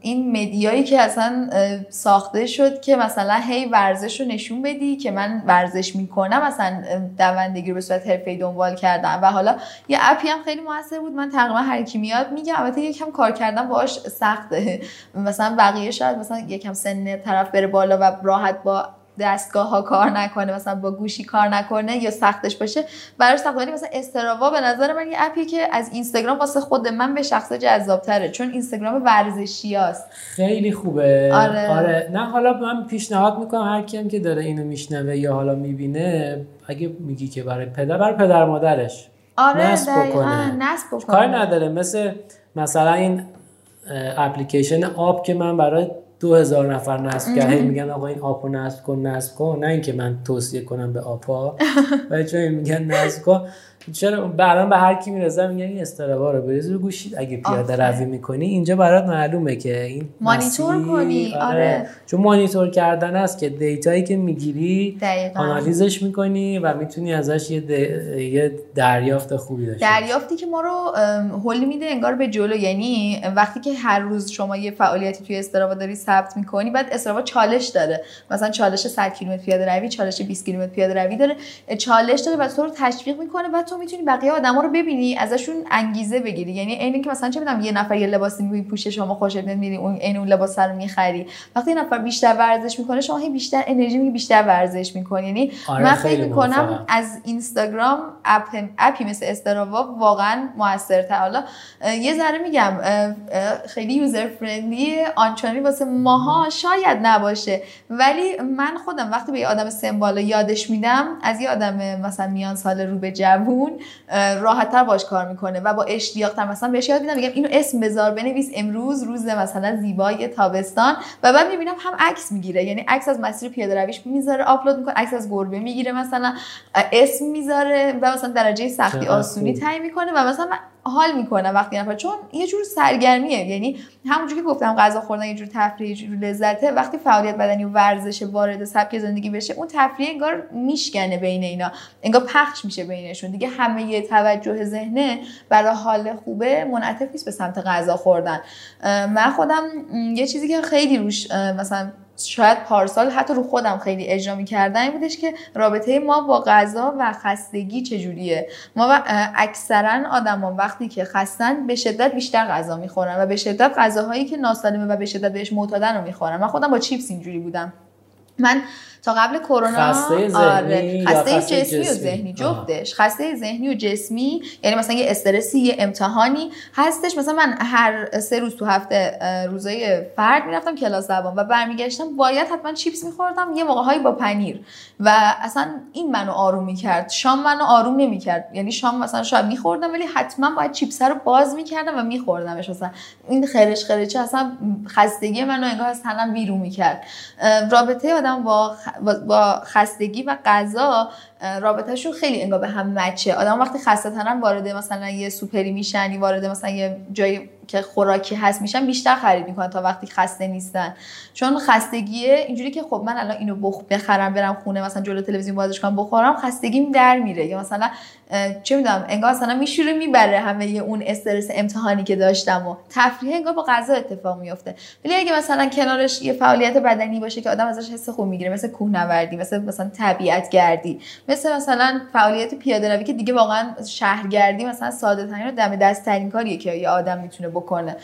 این مدیایی که اصلا ساخته شد که مثلا هی ورزش رو نشون بدی که من ورزش می‌کنم مثلا دوندگی رو به صورت حرفه‌ای دنبال کردم. و حالا یه اپی هم خیلی موثر بود. من تقریبا هر کی میاد میگم البته یکم کار کردن باهاش سخته. [laughs] مثلا بقیه شاید مثلا یکم سن طرف بره بالا و راحت با دستگاه ها کار نکنه مثلا با گوشی کار نکنه یا سختش باشه. براش سخت مثلا استراوا به نظر من یه اپی که از اینستاگرام واسه خود من به شخص جذاب تره چون اینستاگرام ورزشی هست. خیلی خوبه. آره. آره. نه حالا من پیشنهاد می‌کنم هر کیم که داره اینو میشنوه یا حالا می‌بینه اگه میگی که برای پدر برای پدر مادرش. آره نصب بکنه. نصب بکنه. کار نداره. مثل مثلا این اپلیکیشن آب که من برای دو هزار نفر نصب کرد. میگن آقا این آپو نصب کن نصب کن. نه اینکه من توصیه کنم به آپا. [laughs] ولی چون میگن نصب کن چرا برام به هر کی میرزه میگن این استرابا رو بریز رو گوشید اگه پیاده روی می‌کنی اینجا برات معلومه که این مانیتور کنی. آره. آره. چون مانیتور کردن است که دیتایی که می‌گیری آنالیزش می‌کنی و می‌تونی ازش یه, یه دریافت خوبی داشته دریافتی که ما رو هول میده انگار به جلو. یعنی وقتی که هر روز شما یه فعالیتی توی استرابا داری ثبت می‌کنی بعد استرابا چالش داره مثلا چالش 100 کیلومتر پیاده روی چالش 20 کیلومتر پیاده روی داره. چالش داره و تو رو تشویق می‌کنه و تو می‌تونی بقیه آدما رو ببینی ازشون انگیزه بگیری. یعنی عین که مثلا چه می‌دونم یه نفر یه لباسی میپوشه شما خوشت نمیاد میری اون عین اون لباس رو می‌خری. وقتی یه نفر بیشتر ورزش می‌کنه شما هی بیشتر انرژی می بیشتر ورزش می‌کنی. یعنی آره من فکر می‌کنم از اینستاگرام اپ اپی مثل Strava واقعا موثرتر. حالا یه ذره میگم خیلی user friendly آنچنانی واسه ماها شاید نباشه. ولی من خودم وقتی به یه آدم سمبال یادش میدم از یه آدم مثلا میان سال رو به جوون راحتتر باش کار می‌کنه و با اشتیاق تر. مثلا بهش یاد میدم میگم اینو اسم بذار بنویس. امروز روز مثلا زیبای تابستان. و بعد می‌بینم هم عکس می‌گیره. یعنی عکس از مسیر پیاده رویش می‌ذاره آپلود می‌کنه عکس از گربه می‌گیره مثلا اسم می‌ذاره و مثلا درجه سختی آسونی تعیین می‌کنه. و مثلا حال می‌کنه وقتی نفر چون یه جور سرگرمیه. یعنی همونجوری که گفتم غذا خوردن یه جور تفریح یه جور لذته. وقتی فعالیت بدنی و ورزش وارد سبک زندگی بشه اون تفریح انگار میشکنه بین اینا. انگار پخش میشه بینشون. دیگه همه یه توجه ذهنه. برای حال خوبه منعطف نیست به سمت غذا خوردن. من خودم یه چیزی که خیلی روش مثلا شاید پارسال حتی رو خودم خیلی اجرا می‌کردن این بودش که رابطه ما با غذا و خستگی چجوریه؟ ما اکثرا آدما وقتی که خستن به شدت بیشتر غذا می‌خورن و به شدت غذاهایی که ناسالمه و به شدت بهش معتادن رو می‌خورن. من خودم با چیپس اینجوری بودم. من تا قبل کرونا خسته ذهنی آره. خسته جسمی, و ذهنی جفتش. خسته ذهنی و جسمی یعنی مثلا یه استرسی یه امتحانی هستش. مثلا من هر سه روز تو هفته روزای فرد می‌رفتم کلاس زبان و برمیگشتم باید حتما چیپس میخوردم. یه موقع هایی با پنیر. و اصلا این منو آروم می‌کرد. شام منو آروم نمی‌کرد. یعنی شام مثلا شاید میخوردم ولی حتما باید چیپس رو باز می‌کردم و میخوردمش. مثلا این خرش خرچه اصلا خستگی منو انگار از تنم بیرون می‌کرد. رابطه آدم با با خستگی و غذا رابطهشون خیلی انگار به هم مچه. آدم وقتی خسته تنن وارد مثلا یه سوپری میشن وارد مثلا یه جایی که خوراکی هست میشن بیشتر خرید می‌کنن تا وقتی خسته نیستن. چون خستگیه اینجوری که خب من الان اینو بخ بخرم برم خونه مثلا جلو تلویزیون بازش کنم بخورم خستگیم در میره. یا مثلا چه می‌دونم انگار مثلا میشوره می‌بره همه اون استرس امتحانی که داشتم و تفریح انگار با غذا اتفاق میفته ولی اگه مثلا کنارش یه فعالیت بدنی باشه که آدم ازش حس خوب می‌گیره مثل کوهنوردی مثل مثلا طبیعت گردی مثل مثلا فعالیت پیاده روی که دیگه واقعا شهرگردی مثلا ساده ترین و دم دست ترین کاریه که یه آدم می‌تونه بکنه.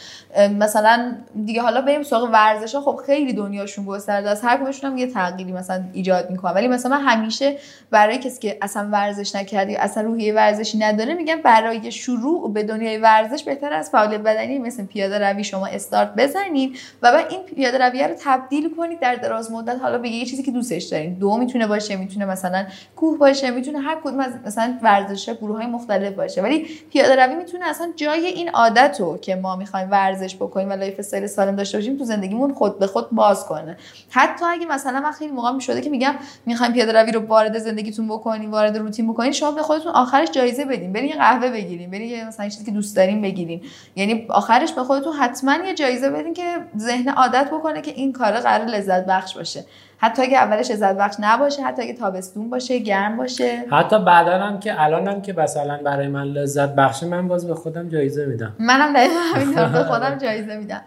مثلا دیگه حالا بریم سراغ ورزش. ها خب خیلی دنیاشون گسترده است. هر کدومشون هم یه تغییری مثلا ایجاد می‌کنه ولی مثلا من همیشه برای کسی که اصلا ورزش نکرده اصلا روحیه ورزشی نداره میگم برای شروع به دنیای ورزش بهتر از فعالیت بدنی مثل پیاده روی شما استارت بزنید و بعد این پیاده روی رو تبدیل کنید در دراز مدت. حالا به یه چیزی که دوستش دارین. دو می‌تونه باشه. می‌تونه مثلا کوه باشه می‌تونه هر کدوم از مثلا ورزش گروه های مختلف باشه. ولی پیاده روی می‌تونه اصلا جای این عادت رو که ما می‌خوایم ورزش بکنیم و lifestyle سالم داشته باشیم تو زندگیمون خود به خود باز کنه. حتی اگه مثلا من خیلی موقع می‌شده که میگم می‌خوایم پیاده روی رو وارد زندگیتون بکنین وارد روتین بکنین شما به خودتون آخرش جایزه بدین. برین یه قهوه بگیرین برین مثلا چیزی که دوست دارین بگیرین. یعنی آخرش به خودتون حتما یه جایزه بدین که ذهن عادت بکنه که این کار قراره لذت بخش باشه. حتی اگه اولش لذت بخش نباشه حتی اگه تابستون باشه گرم باشه. حتی بعدا هم که الانم که مثلا برای من لذت بخشه من باز به خودم جایزه میدم. منم دقیقا همین به خودم [laughs] جایزه میدم.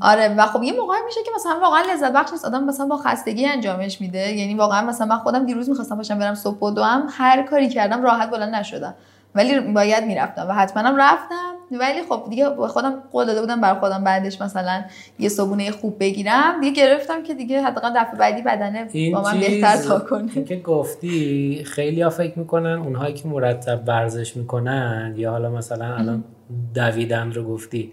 آره و خب یه موقعی میشه که مثلا واقعا لذت بخش نیست. آدم مثلا با خستگی انجامش میده. یعنی واقعا مثلا من خودم دیروز می‌خواستم باشم برم صبح و هم هر کاری کردم راحت بلند نشدم. ولی باید می‌رفتم و حتما رفتم. ولی خب دیگه خودم قول داده بودم بر خودم بعدش مثلا یه صبونه خوب بگیرم. دیگه گرفتم که دیگه حداقل دفعه بعدی بدنه با من بهتر تا کنه. که گفتی خیلی ها فکر می‌کنن اونهایی که مرتب ورزش می‌کنن یا حالا مثلا الان دویدن رو گفتی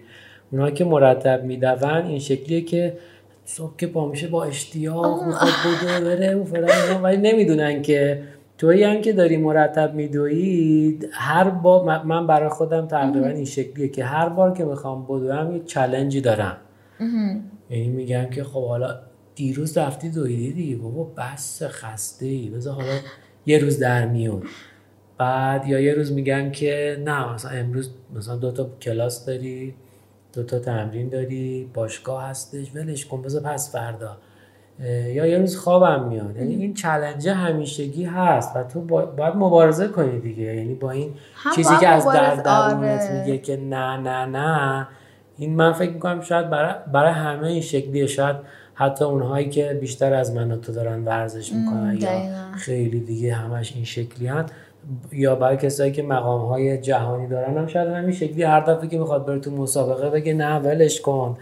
اونهایی که مرتب میدون این شکلیه که صبح که پا میشه با اشتیاق می‌خواد بوده بره و ولی نمی‌دونن که توی هم که داری مرتب میدوی هر بار من برای خودم تقریبا این شکلیه که هر بار که می‌خوام بدوم یه چلنجی دارم. یعنی میگم که خب حالا دیروز رفتی دویدی دیگه بابا بس خسته ای بذار حالا یه روز در میون. بعد یا یه روز میگم که نه مثلا امروز مثلا دو تا کلاس داری دو تا تمرین داری باشگاه هستش ولش کن بذار پس فردا. یا یه روز خوابم میاد. یعنی این چلنجه همیشگی هست و تو باید مبارزه کنی دیگه. یعنی با این چیزی که از در درونت آره. میگه که نه نه نه این من فکر می‌کنم شاید برای, برای همه این شکلیه. شاید حتی اونهایی که بیشتر از من تو دارن ورزش می‌کنن یا خیلی دیگه همش این شکلی هست یا برای کسایی که مقام های جهانی دارن هم شاید همین شکلی. هر دفعه که می‌خواد بره تو مسابقه بگه نه ولش کن.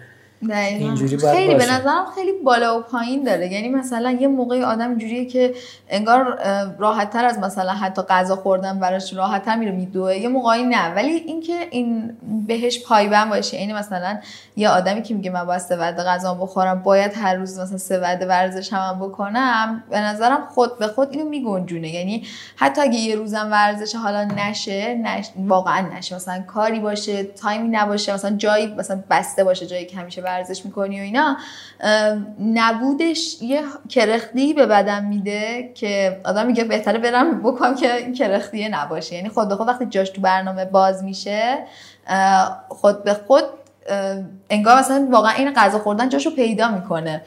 اینجوری خیلی به نظرم خیلی بالا و پایین داره. یعنی مثلا یه موقعی آدم اینجوریه که انگار راحت تر از مثلا حتی غذا خوردن براش راحت تر میره میدوه. یه موقعی نه. ولی اینکه این بهش پایبند باشه. یعنی مثلا یه آدمی که میگه من باید سه غذا بخورم باید هر روز مثلا سه وعده ورزش هم بکنم به نظرم خود به خود اینو میگنجونه. یعنی حتی اگه یه روزم ورزش حالا نشه نش... واقعا نشه. مثلا کاری باشه تایمی نباشه مثلا جایی مثلا بسته باشه جایی که همیشه ورزش می‌کنی و اینا نبودش یه کرختی به بدن میده که آدم میگه بهتره برم بکنم که این کرختیه نباشه. یعنی خود به خود وقتی جاش تو برنامه باز میشه خود به خود انگار مثلا واقعا این غذا خوردن جاشو پیدا می‌کنه.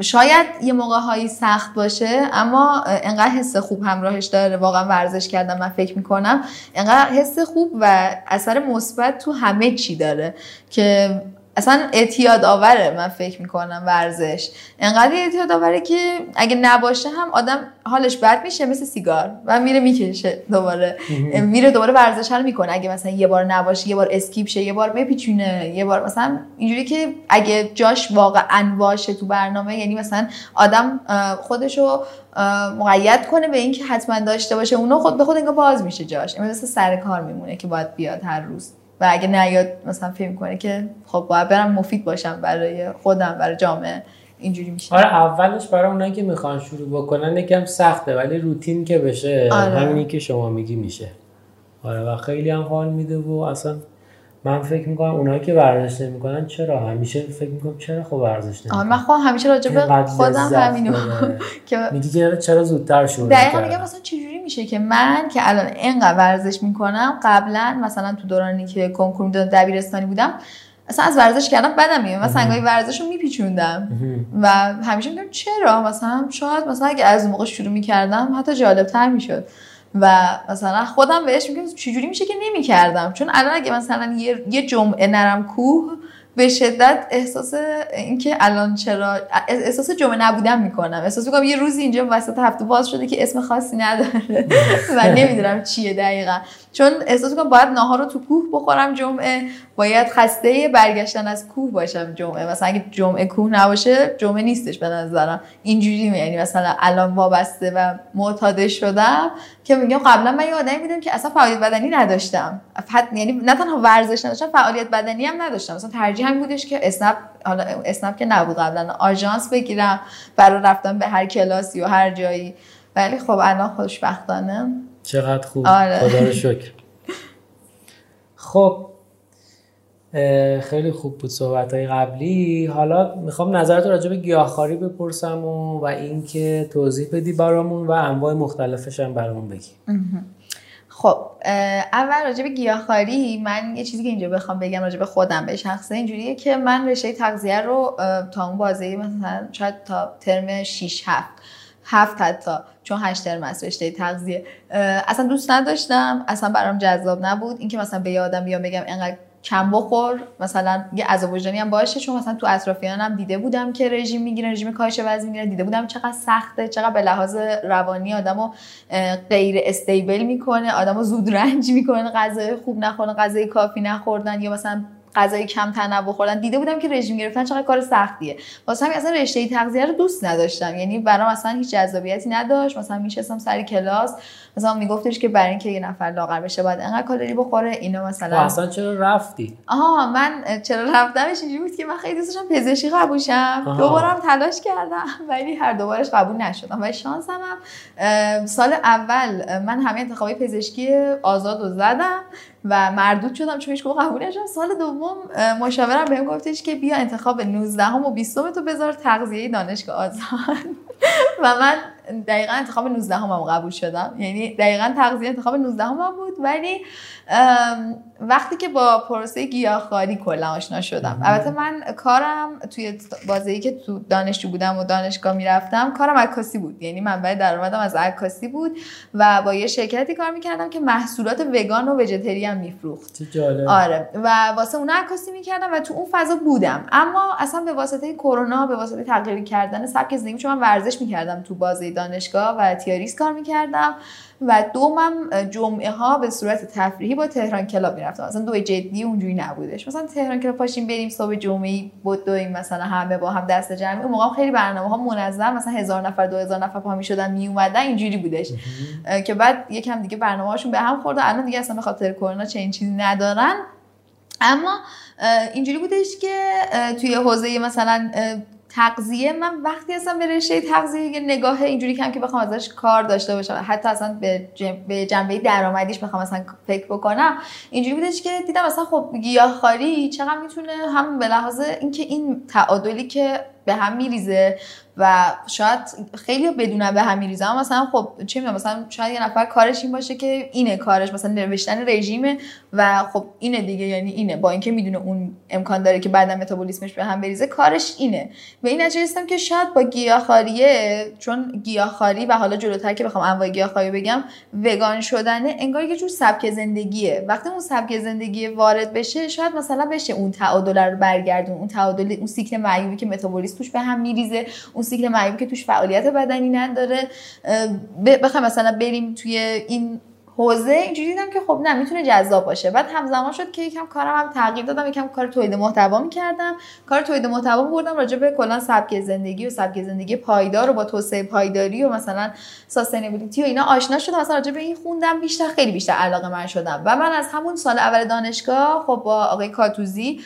شاید یه موقع هایی سخت باشه اما انقدر حس خوب همراهش داره. واقعا ورزش کردم من فکر می‌کنم. انقدر حس خوب و اثر مثبت تو همه چی داره که اصلا اعتیاد آوره من فکر می‌کنم ورزش. انقدر اعتیاد آوره که اگه نباشه هم آدم حالش بد میشه مثل سیگار. و میره می‌کشه دوباره. میره دوباره ورزش رو می‌کنه. اگه مثلا یه بار نباشه یه بار اسکیپ شه یه بار بپیچونه یه بار مثلا اینجوری که اگه جاش واقعا باشه تو برنامه یعنی مثلا آدم خودشو مقید کنه به اینکه حتما داشته باشه. اونو خود به خود انگار باز میشه جاش. مثل سر کار میمونه که باید بیاد هر روز. و اگه نیاد مثلا فکر کنه که خب باید برم مفید باشم برای خودم برای جامعه اینجوری میشه. آره اولش برای اونایی که می‌خوان شروع بکنن یکم سخته ولی روتین که بشه آره. همینی که شما میگی میشه. آره و خیلی هم حال میده و اصلا من فکر می‌کنم اونایی که ورزش نمی‌کنن چرا؟ همیشه فکر می‌کنم چرا خب ورزش نمی‌کنن من خب همیشه راجع به خودم همینو [laughs] که میگی چرا زودتر شروع دقیقاً میگم مثلا چجوری میشه که من که الان اینقدر ورزش می‌کنم قبلا مثلا تو دورانی که کنکور می‌دادم دبیرستانی بودم اصلا از ورزش کردم بدم میاد مثلا سنگای ورزش رو میپیچوندم. و همیشه میگم چرا؟ مثلا شاید مثلا اگه از موقع شروع می‌کردم حتی جالب تر می‌شد. و مثلا خودم بهش میگم چجوری میشه که نمی‌کردم؟ چون الان اگه مثلا یه, یه جمعه نرم کوه به شدت احساس اینکه الان چرا احساس جمعه نبودن می‌کنم. احساس می‌کنم یه روزی اینجا وسط هفته باز شده که اسم خاصی نداره. [laughs] و نمی‌دونم چیه دقیقا. چون احساس می‌کنم باید ناهار رو تو کوه بخورم جمعه باید خسته برگشتن از کوه باشم جمعه. مثلا اگه جمعه کوه نباشه جمعه نیستش به نظرم. اینجوری یعنی مثلا الان وابسته و معتاده شدم که میگم قبلا من یه آدمی بودم که اصلا فعالیت بدنی نداشتم. یعنی نه تنها ورزش نداشتم فعالیت بدنی هم نداشتم. مثلا ترجیح هم بودش که اسنپ حالا اسنپ که نبود قبلا آژانس بگیرم. برای رفتن به هر کلاسی و هر جایی. ولی خب الان خوشبختانه چقدر خوب. آره. خدا رو شکر. خب خیلی خوب بود صحبت های قبلی. حالا می‌خوام نظرت راجع به گیاهخواری بپرسم و, و اینکه توضیح بدی برامون و انواع مختلفش هم برامون بگی. خب اول راجع به گیاهخواری من یه چیزی که اینجا بخوام بگم راجع به خودم به شخصه اینجوریه که من رشته تغذیه رو تا اون بازه مثلا شاید تا ترم 6 7 هفت حتی چون هشت ترم است رشته تغذیه. اصلا دوست نداشتم اصلا برام جذاب نبود. اینکه مثلا به یادم بیام بگم انقدر کم بخور مثلا یه عذاب وجدانی هم باشه چون مثلا تو اطرافیانم دیده بودم که رژیم می‌گیرن رژیم کاهش وزن می‌گیرن دیده بودم چقدر سخته چقدر به لحاظ روانی آدمو غیر استیبل می‌کنه آدمو زود رنج می‌کنه غذای خوب نخوردن غذای کافی نخوردن یا مثلا غذای کم تنوع خوردن. دیده بودم که رژیم گرفتن چقدر کار سختیه. واسه همین اصلا رشته تغذیه رو دوست نداشتم. یعنی برام اصلا هیچ جذابیتی نداشت. مثلا میشستم سر کلاس. مثلا میگفتش که برای اینکه یه نفر لاغر بشه باید انقدر کالری بخوره اینا مثلا اصلا چرا رفتی؟ آها من چرا رفتمش اینجوری بود که من خیلی دوست داشتم پزشکی قبول شم دوبارم تلاش کردم ولی هر دوبارش قبول نشدم. و شانسم هم سال اول من همه انتخابی پزشکی آزاد رو زدم و مردود شدم چون هیچ قبول نشدم سال دوم مشاورم بهم گفتش که بیا انتخاب 19 و 20 تو بذار تغذیه دانشگاه آزاد. [laughs] و من دقیقا انتخاب 19 هم, هم قبول شدم. یعنی دقیقا تغذیه انتخاب 19 هم بود ولی وقتی که با پروسه گیاهخواری کلا آشنا شدم. البته من کارم توی بازی که تو دانشجو بودم و دانشگاه می‌رفتم کارم عکاسی بود. یعنی منبع درآمدم از عکاسی بود و با یه شرکتی کار می‌کردم که محصولات وگان و وجتریان میفروخت. آره. و واسه اون عکاسی می‌کردم و تو اون فضا بودم. اما اصلا به واسطه کرونا به واسطه تغییر کردن سبک زندگی چون من ورزش می‌کردم تو بازی دانشگاه و تیاریس کار می‌کردم و دومم جمعه ها به صورت تفریحی با تهران کلاب می‌رفتم. مثلا دو جدی اونجوری نبودش. مثلا تهران کلاب پاشیم بریم صبح جمعه دویم مثلا همه با هم دست جمعی. اون موقع خیلی برنامه ها منظم مثلا هزار نفر دو هزار نفر پا می‌شدن می اومدن اینجوری بودش. که بعد یکم دیگه برنامه هاشون به هم خورد الان دیگه اصلا به خاطر کرونا چه چیزی ندارن. اما اینجوری بودش که توی حوزه مثلا تغذیه من وقتی اصلا به رشته تغذیه یه نگاه اینجوری کم که بخوام ازش کار داشته باشم. حتی اصلا به, به جنبه درآمدیش بخوام مثلا فکر بکنم. اینجوری بودش که دیدم مثلا خب گیاهخواری چقدر می‌تونه هم به لحاظ اینکه این تعادلی که به هم میریزه و شاید خیلی بدونن به هم اما مثلا خب چه می‌دونم مثلا شاید یه نفر کارش این باشه که اینه کارش مثلا نوشتن رژیمه و خب اینه دیگه یعنی اینه. با اینکه می‌دونه اون امکان داره که بعدا متابولیسمش به هم بریزه کارش اینه. و این نتیجه که شاید با گیاهخواریه چون گیاهخواری و حالا جلوتر که بخوام انواع گیاهخواری بگم وگان شدنه انگار یه جور سبک زندگیه. وقتی اون سبک زندگی وارد بشه شاید مثلا بشه اون تعادل رو برگردون اون تعادل اون سیکل معیوبی که متابولیسم به هم میریزه اون سیکل معیوبی که توش فعالیت بدنی نداره بخوام مثلا بریم توی این حوزه اینجوری دیدم که خب نه می‌تونه جذاب باشه. بعد همزمان شد که یکم کارم هم تغییر دادم یکم کار تولید محتوا می‌کردم. کار تولید محتوا بردم راجع به کلا سبک زندگی و سبک زندگی پایدار رو با توسعه پایداری و مثلا ساستینبیلیتی و اینا آشنا شدم. مثلا راجع به این خوندم بیشتر خیلی بیشتر علاقه من شدم. و من از همون سال اول دانشگاه خب با آقای کاتوزی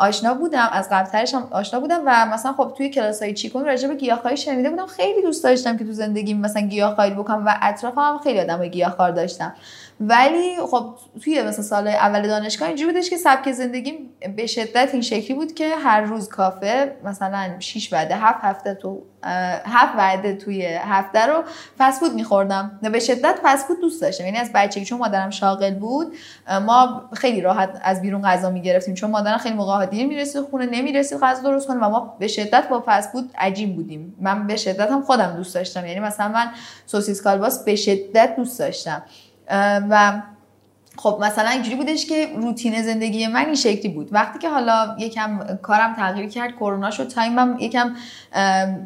آشنا بودم. از قبلترش هم آشنا بودم و مثلا خب توی کلاس های چیکون راجع به گیاهخواری شنیده بودم. خیلی دوست داشتم که تو زندگیم مثلا گیاهخواری بکنم و اطرافم هم خیلی آدم گیاهخوار داشتم. ولی خب توی مثلا سال اول دانشگاه اینجوری بودش که سبک زندگی به شدت این شکلی بود که هر روز کافه مثلا 6 وعده 7 هفته تو هفت وعده توی هفته رو فست فود میخوردم. به شدت فست فود دوست داشتم. یعنی از بچگی چون مادرم شاغل بود ما خیلی راحت از بیرون غذا می‌گرفتیم. چون مادرم خیلی موقع دیر می‌رسید خونه نمی‌رسید غذا درست کنه و ما به شدت با فست فود عجیب بودیم. من به شدت هم خودم دوست داشتم. یعنی مثلا من سوسیس کالباس به شدت دوست داشتم. و خب مثلا اینجوری بودش که روتین زندگی من این شکلی بود. وقتی که حالا یکم کارم تغییر کرد کرونا شد تایمم یکم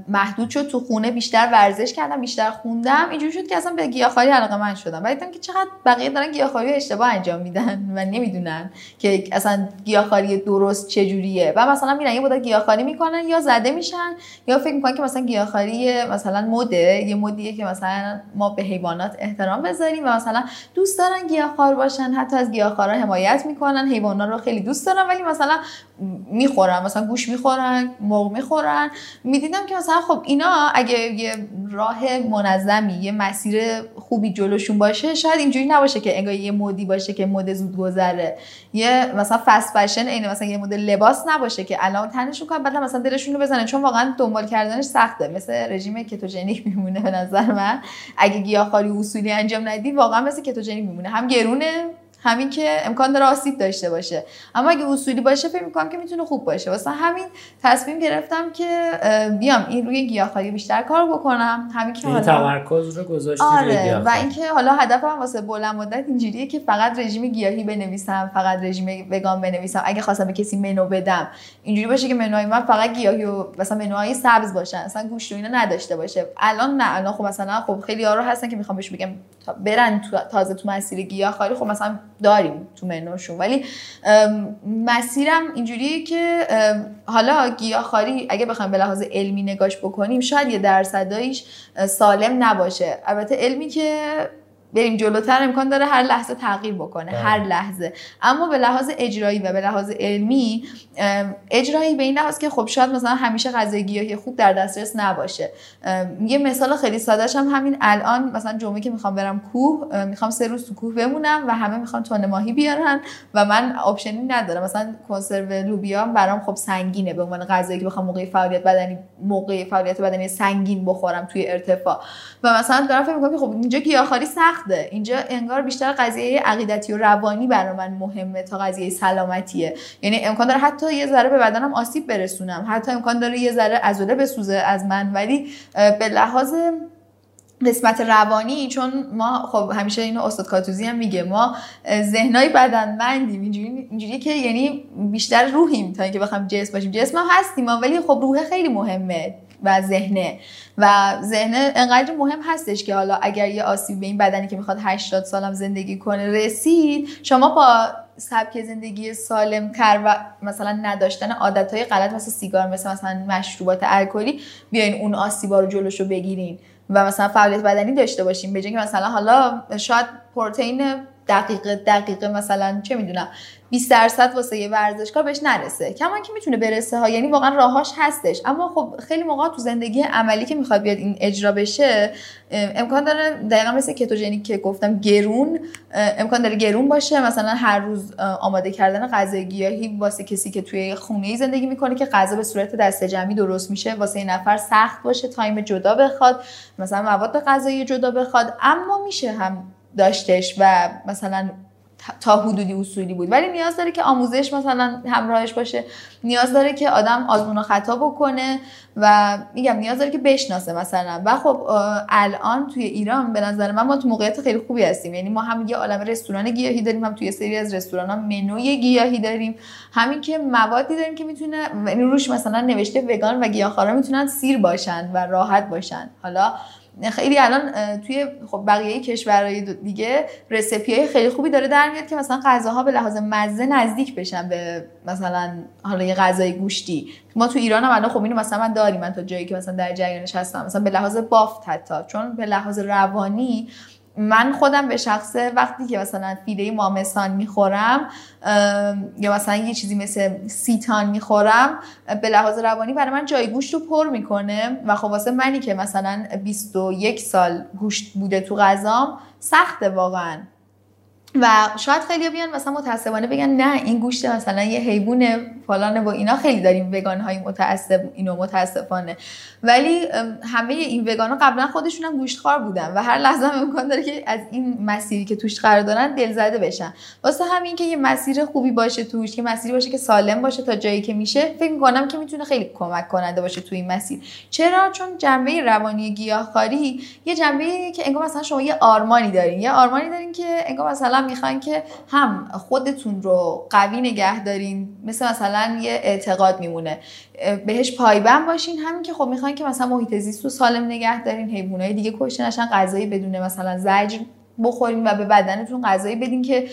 محدود شد تو خونه بیشتر ورزش کردم بیشتر خوندم. اینجوری شد که اصلا به گیاهخواری علاقه من شدم. و دیدم که چقدر بقیه دارن گیاهخواری اشتباه انجام میدن و نمی‌دونن که اصلا گیاهخواری درست چجوریه. و مثلا میرن یه مدت گیاهخواری می‌کنن یا زده میشن یا فکر می‌کنن که مثلا گیاهخواری مثلا مده. یه مدیه که مثلا ما به حیوانات احترام بذاریم و مثلا دوست دارن گیاهخوار باشن. باشن حتی از گیاهخوارا حمایت می‌کنن حیوانا رو خیلی دوست دارن ولی مثلا می‌خورن مثلا گوش می‌خورن مرغ می‌خورن. می‌دیدم که مثلا خب اینا اگه یه راه منظمی یه مسیر خوبی جلوشون باشه شاید اینجوری نباشه که انگار یه مودی باشه که مد زود گذره یه مثلا فست فشن اینه مثلا یه مد لباس نباشه که الان تنشون کنن بعد مثلا دلشون رو بزنن. چون واقعا دنبال کردنش سخته. مثل رژیم کتوژنیک میمونه به نظر من. اگه گیاهخواری اصولی انجام ندی واقعا مثل کتوژنیک میمونه. هم گرونه همین که امکان داره آسیب داشته باشه. اما اگه اصولی باشه فکر می‌کنم که می‌تونه خوب باشه. واسه همین تصمیم گرفتم که بیام این روی گیاهخواری بیشتر کار بکنم. همین که حالا تمرکز رو گذاشتی آره و اینکه حالا هدفم واسه بلند مدت اینجوریه که فقط رژیم گیاهی بنویسم فقط رژیم وگان بنویسم. اگه خواستم به کسی منو بدم اینجوری باشه که منوهای من فقط گیاهی و مثلا منوهای سبز باشن. مثلا گوشت و اینا نداشته باشه. الان نه الان خب مثلا خب خیلی یارو هستن که می‌خوام بهش بگم برن تازه تو مسیر گیاهخواری. خب مثلا داریم تو منوشون. ولی مسیرم اینجوریه که حالا گیاهخواری اگه بخوایم به لحاظ علمی نگاش بکنیم شاید یه درصدایش سالم نباشه. البته علمی که بریم جلوتر امکان داره هر لحظه تغییر بکنه بله. هر لحظه. اما به لحاظ اجرایی و به لحاظ علمی اجرایی به این لحاظ که خب شاید مثلا همیشه غذای گیاهی خوب در دسترس نباشه. یه مثال خیلی سادهش هم همین الان مثلا جمعه که می‌خوام برم کوه می‌خوام سه روز تو کوه بمونم و همه می‌خوان تون ماهی بیارن و من آپشنی ندارم. مثلا کنسرو لوبیا برام خب سنگینه به عنوان غذایی که بخوام موقع فعالیت بدنی موقع فعالیت بدنی سنگین بخورم توی ارتفاع. و مثلا دارم فکر می‌کنم خب اینجا گیاهخواری سخت اینجا انگار بیشتر قضیه عقیدتی و روانی برای من مهمه تا قضیه سلامتیه. یعنی امکان داره حتی یه ذره به بدنم آسیب برسونم. حتی امکان داره یه ذره عضله بسوزه از من. ولی به لحاظ قسمت روانی چون ما خب همیشه اینو استاد کاتوزی هم میگه ما ذهنای بدنمندیم. اینجوری اینجوری که یعنی بیشتر روحیم تا اینکه بخوام جسم باشیم. جسم هم هستیم ولی خب روح خیلی مهمه. و ذهنه. و ذهن انقدر مهم هستش که حالا اگر یه آسیب به این بدنی که می‌خواد 80 سالم زندگی کنه رسید شما با سبک زندگی سالم تر و مثلا نداشتن عادت های غلط مثل سیگار مثل مثلا مشروبات الکلی بیاین اون آسیبا رو جلوشو بگیرین و مثلا فعالیت بدنی داشته باشیم به که مثلا حالا شاید پروتئین دقیقه دقیقه مثلا چه می‌دونم 20 درصد واسه یه ورزشکار بهش نرسه. کما که می‌تونه برسه ها یعنی واقعا راهاش هستش. اما خب خیلی موقع تو زندگی عملی که می‌خواد بیاد این اجرا بشه امکان داره دقیقا مثل کتوژنیک که گفتم گرون امکان داره گرون باشه. مثلا هر روز آماده کردن غذای گیاهی واسه کسی که توی خونه زندگی می‌کنه که غذا به صورت دسته جمعی درست میشه واسه این نفر سخت باشه تایم جدا بخواد مثلا مواد غذایی جدا بخواد. اما میشه هم داشتش و مثلا تا حدودی اصولی بود. ولی نیاز داره که آموزش مثلا همراهش باشه. نیاز داره که آدم آزمون و خطا بکنه و میگم نیاز داره که بشناسه مثلا. و خب الان توی ایران به نظر من ما تو موقعیت خیلی خوبی هستیم. یعنی ما هم یه عالم رستوران گیاهی داریم هم توی سری از رستوران ها منوی گیاهی داریم. همین که موادی داریم که می‌تونه یعنی روش مثلا نوشته وگان و گیاهخوارا می‌تونن سیر باشن و راحت باشن. حالا خیلی الان توی خب بقیه کشورهای دیگه رسپی های خیلی خوبی داره در میاد که مثلا غذاها به لحاظ مزه نزدیک بشن به مثلا حالا یه غذای گوشتی. ما تو ایران هم الان خب اینو مثلا من داریم. من تا جایی که مثلا در جریانش هستم مثلا به لحاظ بافت حتی چون به لحاظ روانی من خودم به شخصه وقتی که مثلا فیله مامسان می‌خورم یا مثلا یه چیزی مثل سیتان می‌خورم به لحاظ روانی برای من جای گوشت رو پر می‌کنه و خب واسه منی که مثلا 21 سال گوشت بوده تو غذام سخته واقعا. و شاید خیلی بیان مثلا متاسفانه بگن نه این گوشت مثلا یه حیوان فلانه و اینا خیلی داریم وگان های متاسف اینو متاسفانه. ولی همه این وگان ها قبلا خودشون هم گوشتخوار بودن و هر لحظه هم امکان داره که از این مسیری که توش قرار دارن دلزده بشن. واسه همین که یه مسیر خوبی باشه توش که مسیری باشه که سالم باشه تا جایی که میشه فکر می‌کنم که می‌تونه خیلی کمک کننده باشه تو این مسیر. چرا؟ چون جنبه روانی گیاهخواری یه جنبه که انگار مثلا شما یه آرمانی دارین. یه آرمانی دارین که انگار مثلا می‌خوان که هم خودتون رو قوی نگه دارین مثل مثلا یه اعتقاد میمونه. بهش پایبند باشین. همین که خب می‌خواین که مثلا محیط زیست رو سالم نگه دارین حیوانات دیگه کشته نشن غذایی بدون مثلا زجر بخورین و به بدنتون غذایی بدین که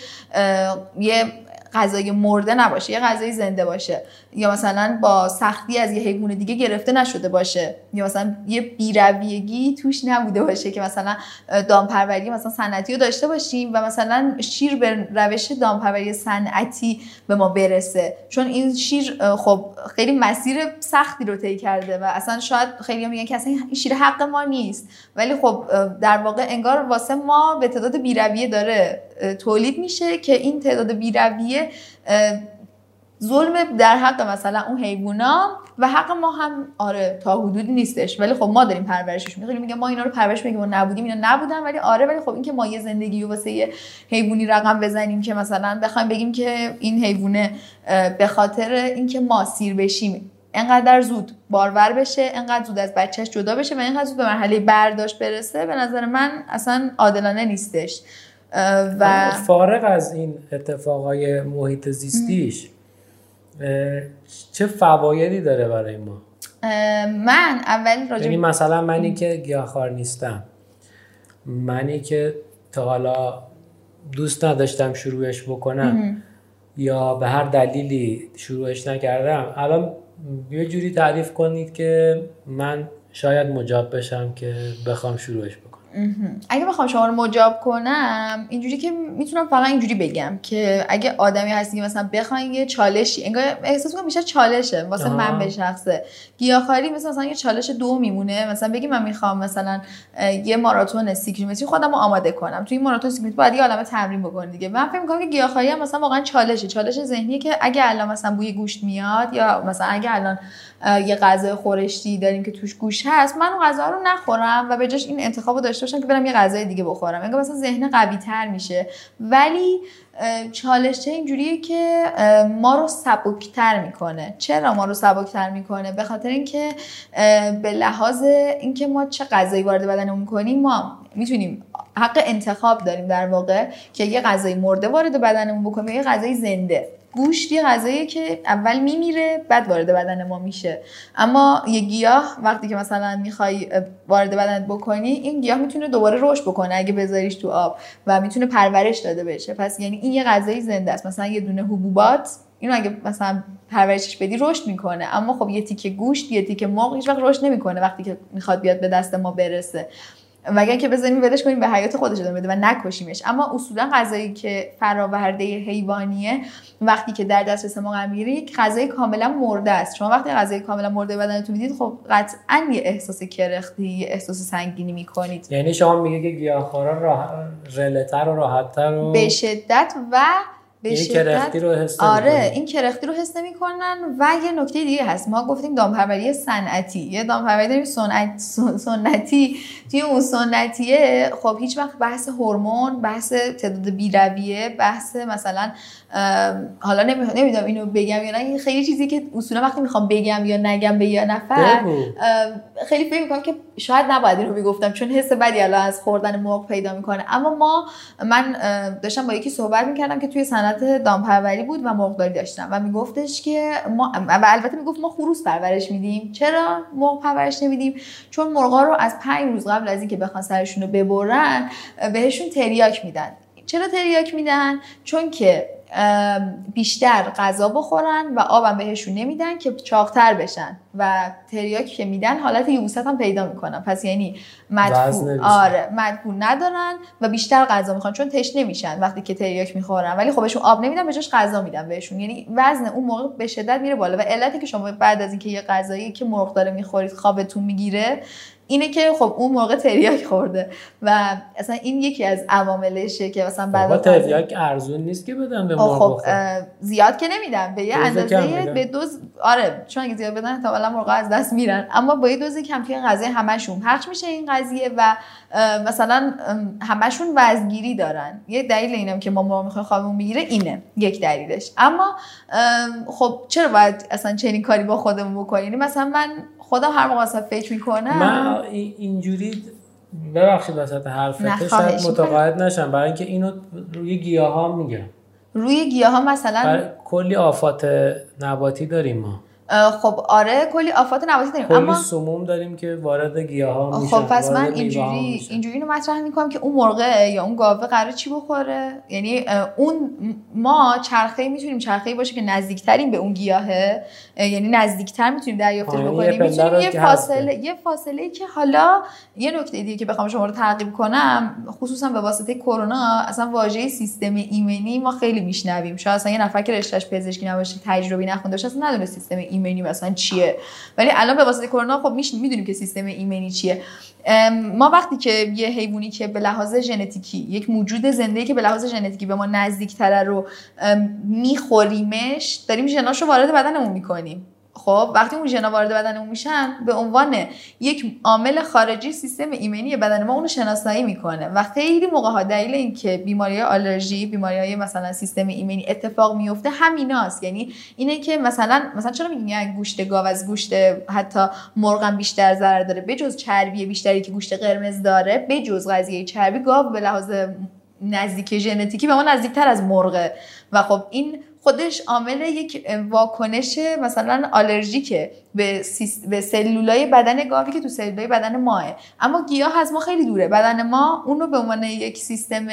یه غذای مرده نباشه یه غذای زنده باشه. یا مثلا با سختی از یه حیوان دیگه گرفته نشده باشه. یا مثلا یه بیرویگی توش نبوده باشه که مثلا دامپروری مثلا صنعتی رو داشته باشیم و مثلا شیر به روش دامپروری صنعتی به ما برسه. چون این شیر خب خیلی مسیر سختی رو طی کرده و اصلا شاید خیلی میگن که اصلا این شیر حق ما نیست. ولی خب در واقع انگار واسه ما به تعداد بیرویه داره تولید میشه که این تعداد بیرویه ظلم در حق مثلا اون حیوونا و حق ما هم آره تا حدودی نیستش. ولی خب ما داریم پرورشش می‌کنیم. میگه ما اینا رو پرورش میگیم ما نبودیم اینا نبودن ولی آره ولی خب این که ما یه زندگی و واسه یه حیوانی رقم بزنیم که مثلا بخوایم بگیم که این حیوانه به خاطر اینکه ما سیر بشیم انقدر زود بارور بشه انقدر زود از بچهش جدا بشه و انقدر زود به مرحله برداشت برسه به نظر من اصلا عادلانه نیستش. و فارغ از این اتفاقای محیط زیستیش چه فوایدی داره برای ما؟ من اول راجع یعنی مثلا منی که گیاهخوار نیستم. منی که تا حالا دوست نداشتم شروعش بکنم. یا به هر دلیلی شروعش نکردم. الان یه جوری تعریف کنید که من شاید مجاب بشم که بخوام شروعش بکنم. اگه بخوام شما رو مجاب کنم اینجوری که می‌تونم فقط اینجوری بگم که اگه آدمی هستی که مثلا بخواین یه چالشی انگار احساس کنم بیشتر چالشه واسه من به شخصه. گیاهخواری مثلا مثلا یه چالش دو میمونه. مثلا بگی من می‌خوام مثلا یه ماراتون سی کیلومتری خودم رو آماده کنم. توی این ماراتون سی کیلومتری باید یه عالمه تمرین بکنی دیگه. من فکر می‌کنم که گیاهخواری هم مثلا واقعا چالشه. چالش ذهنیه که اگه الان مثلا بوی گوشت میاد یا مثلا اگه الان یه غذای خورشتی داریم که توش گوش هست من اون غذا رو نخورم و به جاش این انتخابو داشته باشم که برم یه غذای دیگه بخورم. انگار مثلا ذهن قوی تر میشه. ولی چالش اینجوریه که ما رو سبکتر می‌کنه. چرا ما رو سبکتر می‌کنه؟ به خاطر اینکه به لحاظ اینکه ما چه غذایی وارد بدنمون کنیم ما می‌تونیم حق انتخاب داریم در واقع که یه غذای مرده وارد بدنمون بکنیم یا یه غذای زنده. گوشت یه غذاییه که اول میمیره بعد وارد بدن ما میشه. اما یه گیاه وقتی که مثلا می‌خوای وارد بدنت بکنی این گیاه می‌تونه دوباره رشد بکنه اگه بذاریش تو آب و می‌تونه پرورش داده بشه. پس یعنی این یه غذای زنده است. مثلا یه دونه حبوبات اینو اگه مثلا پرورشش بدی رشد می‌کنه. اما خب یه تیکه گوشت یه تیکه مرغ هیچ وقت رشد نمی‌کنه وقتی که می‌خواد بیاد به دست ما برسه. مگر که بزنیم ولش کنیم به حیات خودش ادامه بده و نکشیمش. اما اصولا غذایی که فراورده حیوانیه وقتی که در دسترس ما قرار یک غذای کاملا مرده است. شما وقتی غذای کاملا مرده بدنتون می‌دید خب قطعا یه احساس کرختی یه احساس سنگینی می‌کنید. یعنی شما میگه که گیاهخوارا راه... رلتر و راحتتر و به شدت و به کرختی رو حس آره این کرختی رو حس نمی‌کنن و یه نکته دیگه هست. ما گفتیم دامپروری صنعتی. یه دامپروری داریم سنت سنتی. توی اون سنتیه خب هیچ وقت بحث هورمون بحث تعداد بیرویه بحث مثلا حالا نمی‌دونم اینو بگم یا نه. این خیلی چیزی که اصولا وقتی می‌خوام بگم یا نگم به یه نفر خیلی فکر می‌کنم که شاید نباید اینو می‌گفتم چون حس بدی الان از خوردن مرغ پیدا می‌کنه. اما ما من داشتم با یکی صحبت می‌کردم که توی صنعت دامپروری بود و مرغداری داشتم و میگفتش که ما و البته می‌گفت ما خروس پرورش میدیم. چرا مرغ پرورش نمیدیم؟ چون مرغا رو از پنج روز قبل از اینکه بخوان سرشون رو ببرن بهشون تریاک میدن. چرا تریاک میدن؟ چون که بیشتر غذا بخورن و آبم بهشون نمیدن که چاقتر بشن. و تریاکی که میدن حالت یوست هم پیدا می‌کنن. پس یعنی مدفوع. آره مدفوع ندارن و بیشتر غذا می‌خوان. چون تش نمیشن وقتی که تریاک می‌خورن. ولی خب بهشون آب نمیدن بهش غذا میدن بهشون. یعنی وزن اون موقع به شدت میره بالا. و علتی که شما بعد از اینکه یه غذایی که مرغ داره می‌خورید خوابتون می‌گیره اینه که خب اون موقع تریاک خورده و اصلا این یکی از عواملشه که مثلا بعد تریاک ارزون نیست که بدن به خب زیاد که نمیدن. به یه اندازه به دوز آره چون اگه زیاد بدن تا مرغ از دست میرن. اما با یه دوز کم توی غذای همشون پخش میشه این قضیه و مثلا همشون وزگیری دارن. یه دلیل اینم که ما مرغ می‌خوایم خوابمون می‌گیره اینه یک دلیلش. اما خب چرا باید اصلا چنین کاری با خودمون بکنیم؟ مثلا من خودم هر موقع اصلا فکر می‌کنم من اینجوری ببخشید وسط حرفت. شاید متقاعد نشم. برای اینکه اینو روی گیاه ها میگم. روی گیاه ها مثلا کلی آفات نباتی داریم ما. خب آره کلی آفات نباتی داریم. کلی اما سموم داریم که وارد گیاه ها میشه خب پس من اینجوری اینجوری رو مطرح می‌کنم که اون مرغه یا اون گاوه قرار چی بخوره؟ یعنی اون ما چرخه می‌تونیم چرخه باشه که نزدیکتریم به اون گیاهه. یعنی نزدیکتر می‌تونیم دریافتش آره، بکنیم. می‌تونیم یه فاصله یه فاصله ای که حالا یه نکته دیگه که بخوام شما رو تعقیب کنم خصوصا به واسطه کرونا اصلا واژه سیستم ایمنی ما خیلی میشنویم. شاید اصلا یه نفر که رشتهش پزشکی نباشه تجربی نخونده باشه اصلا ندونه سیستم ایمنی مثلا چیه. ولی الان به واسطه کرونا خب می‌دونیم که سیستم ایمنی چیه. ما وقتی که یه حیوانی که به لحاظ ژنتیکی یک موجود زنده که به لحاظ ژنتیکی به ما نزدیکتره رو میخوریمش داریم ژناشو وارد بدنمون می‌کنیم. خب وقتی اون ژنا وارد بدنمون میشن به عنوان یک عامل خارجی سیستم ایمنی بدن ما اونو شناسایی می‌کنه. و خیلی موقع ها دلیل اینکه بیماری آلرژی بیماری های مثلا سیستم ایمنی اتفاق میفته همیناست. یعنی اینه که مثلا مثلا چرا میگن گوشت گاو از گوشت حتی مرغم بیشتر ضرر داره؟ بجز چربی بیشتری که گوشت قرمز داره بجز قضیه چربی گاو به لحاظ نزدیک ژنتیکی به ما نزدیکتر از مرغه. و خب این خودش عامل یک واکنش مثلا آلرژیکه به, به سلولای بدن گاوی که تو سلولای بدن ماه اما گیاه از ما خیلی دوره. بدن ما اون رو به عنوان یک سیستم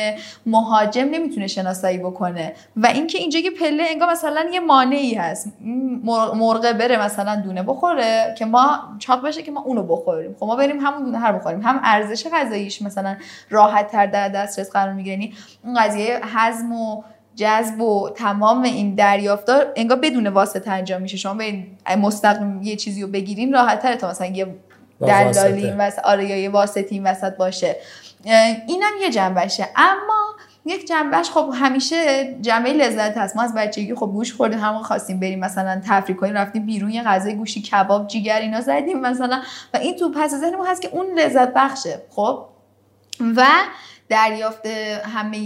مهاجم نمی‌تونه شناسایی بکنه. و اینکه اینجا یه پله انگار مثلا یه مانعی هست. مرغ بره مثلا دونه بخوره که ما چاق بشه که ما اونو بخوریم. خب ما بریم همون دونه هر بخوریم. هم ارزش غذاییش مثلا راحت تر در دسترس قرار می‌گیره. یعنی اون قضیه هضم و جذب و تمام این دریافتار انگار بدون واسطه انجام میشه. شما به مستقیم یه چیزی رو بگیرین راحت تره تا مثلا یه دلالی این وسط آره یا یه واسطی این وسط باشه. اینم یه جنبشه. اما یک جنبش خب همیشه جنبه لذت هست. ما از بچگی خب گوش خوردیم همون خواستیم بریم مثلا تفریح کنیم رفتیم بیرون یه غذای گوشی کباب جیگر اینا زدیم مثلا. و این تو پس ذهن ما هست که اون لذت بخشه. خب؟ و دریافت همه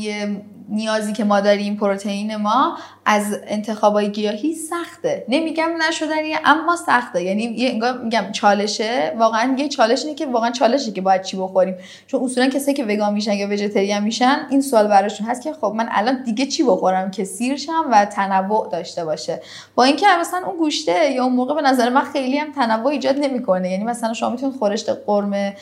نیازی که ما داریم پروتئین ما از انتخابای گیاهی سخته. نمیگم نشدنیه اما سخته. یعنی یه میگم چالشه واقعا یه چالش اینه که واقعا چالشه که باید چی بخوریم. چون اصولا کسایی که وگان میشن یا وجتریان میشن این سوال براشون هست که خب من الان دیگه چی بخورم که سیر شم و تنوع داشته باشه؟ با اینکه مثلا اون گوشته یا اون موقع به نظر من خیلی هم تنوع ایجاد نمی‌کنه. یعنی مثلا شما می‌تونید خورشت قرمه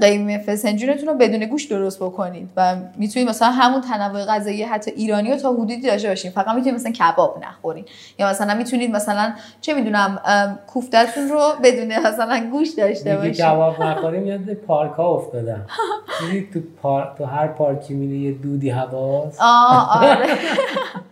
قیمه فسنجونتون رو بدون گوشت درست بکنید و می‌تونید مثلا همون تنوع غذایی حتی ایرانی رو تا حدودی داشته باشین. فقط می‌تونید مثلا کباب نخورین. یا مثلا می‌تونید مثلا چه می‌دونم کوفتهتون رو بدون مثلا گوش داشته باشین. کباب نخوریم [laughs] یاد پارک ها افتادم تو پار... تو هر پارکی میری یه دودی هواست؟ آه آره. [laughs]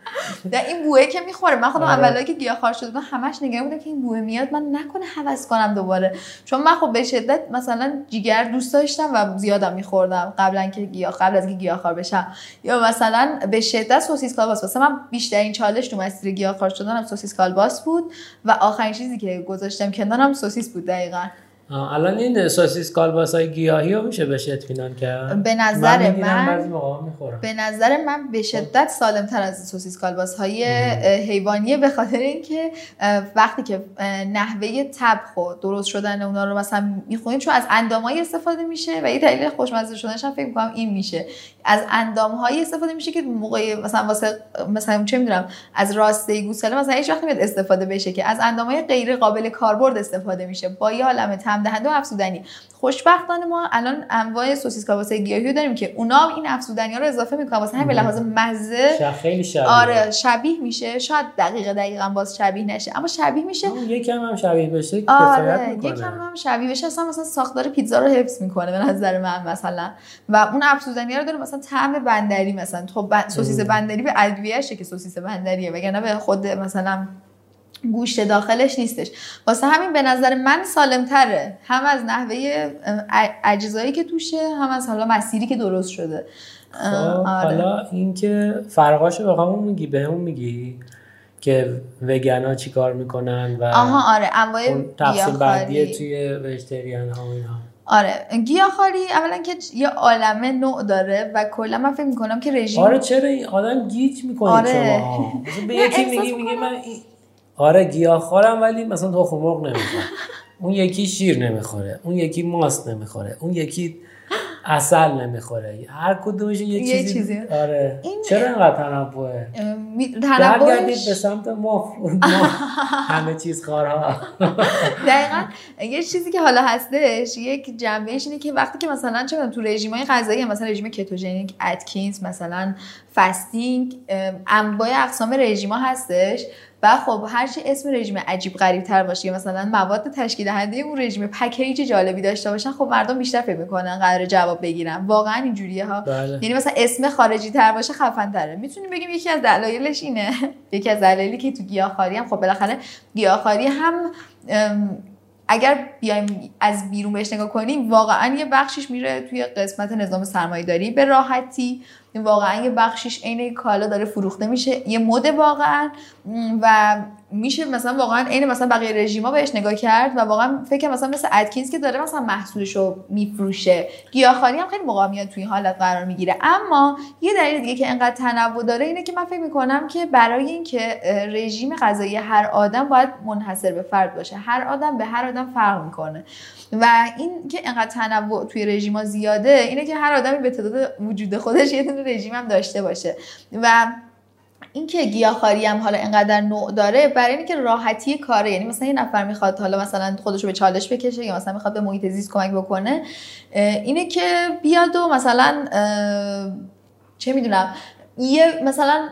در این بوه که می‌خوره. من خودم آره. اولایی که گیاهخوار شده بودم همش نگاه بودم که این بوه میاد. من نکنه هوس کنم دوباره. چون من خب به شدت مثلا جیگر دوست داشتم و زیادم میخوردم قبلا که گیاه قبل از اینکه گیاهخوار بشم. یا مثلا به شدت سوسیس کالباس. واسه من بیشترین چالش تو مسیر گیاهخوار شدنم سوسیس کالباس بود و آخرین چیزی که گذاشتم کنارم سوسیس بود دقیقا. الان این سوسیس کالباس های گیاهی رو میشه بهش اطمینان کرد؟ به نظر من, به نظر من به شدت سالم تر از سوسیس کالباس های حیوانیه به خاطر اینکه وقتی که نحوه تبخ و درست شدن اونا رو مثلا می‌خونید چون از اندامایی استفاده میشه و یه دلیل خوشمزه شدنش هم فکر می‌کنم این میشه. از اندام هایی استفاده میشه که موقع مثلا واسه مثلا چه می‌دونم از راسته گوساله مثلا هیچ وقت استفاده بشه که از اندام های غیر قابل کاربرد استفاده میشه. با یه عالمه دهنده و افزودنی. خوشبختانه ما الان انواع سوسیس کاباسه گیاهی داریم که اونا این افزودنی ها رو اضافه می‌کنن. واسه همین به لحاظ مزه خیلی شبیه. آره شبیه میشه. شاید دقیقه دقیقا باز شبیه نشه اما شبیه میشه. یکم هم شبیه بشه آره یکم هم شبیه بشه. اصلا مثلا ساختار پیتزا رو حفظ می‌کنه به نظر من مثلا. و اون افزودنی رو داره مثلا طعم بندری مثلا. خب سوسیس بندری به ادویه‌شه که سوسیس بندریه وگرنه به خود مثلا گوشت داخلش نیستش. واسه همین به نظر من سالم تره هم از نحوه اجزایی که توشه هم از حالا مسیری که درست شده. خب آره. حالا اینکه فرقاشو به همون میگی به همون میگی که وگنا چیکار می‌کنن و آها آره. انواع تقسیم بندی توی وجتریان ها اینا. آره. گیاهخواری اولا که یه عالمه نوع داره و کلا من فکر می‌کنم که رژیم آره چرا این آدم گیج می‌کنه آره. شما؟ به یکی میگی میگه من آره گیاهخوارم ولی مثلا تخم مرغ نمی‌خوره اون یکی شیر نمی‌خوره اون یکی ماست نمی‌خوره اون یکی اصل نمی‌خوره. هر کدومش یه, یه چیزی, چیزی. آره. این- چرا اینقدر تنوعه؟ تنوعش به سمت ما. ما همه چیز خارها. دقیقا. یه چیزی که حالا هستش یک جنبهش اینه که وقتی که مثلا چه تو رژیم‌های غذایی مثلا رژیم کتوژنیک اتکینز مثلا فستینگ انواع اقسام رژیما هستش. و خب هر چی اسم رژیم عجیب غریب تر باشه یا مثلا مواد تشکیل دهنده اون رژیم پکیج جالبی داشته باشن خب مردم بیشتر فکر می‌کنن قرار جواب بگیرن. واقعا اینجوریه ها. بله. یعنی مثلا اسم خارجی تر باشه خفن تره می‌تونیم بگیم یکی از دلایلش اینه. [laughs] یکی از دلایلی که تو گیاهخواری هم خب بالاخره گیاهخواری هم اگر بیایم از بیرون بهش نگاه کنیم واقعا یه بخشش میره توی قسمت نظام سرمایه‌داری. به راحتی واقعا یه بخشش عین کالا داره فروخته میشه. یه مد واقعا. و میشه مثلا واقعا عین مثلا بقیه رژیما بهش نگاه کرد و واقعا فکر مثلا مثل ادکینز که داره مثلا محصولش رو میفروشه. گیاهخواری هم خیلی موقع میاد توی این حالت قرار می‌گیره. اما یه دلیل دیگه که انقدر تنوع داره اینه که من فکر می‌کنم که برای اینکه رژیم غذایی هر آدم باید منحصر به فرد باشه. هر آدم به هر آدم فرق می‌کنه. و این که انقدر تنوع توی رژیما زیاده اینه که هر آدمی به تعداد وجود خودش یه رژیم هم داشته باشه. و اینکه گیاهخواری هم حالا انقدر نوع داره برای اینکه راحتی کاره. یعنی مثلا یه نفر می‌خواد حالا مثلا خودش رو به چالش بکشه یا مثلا می‌خواد به محیط زیست کمک بکنه اینه که بیاد و مثلا چه می‌دونم یه مثلا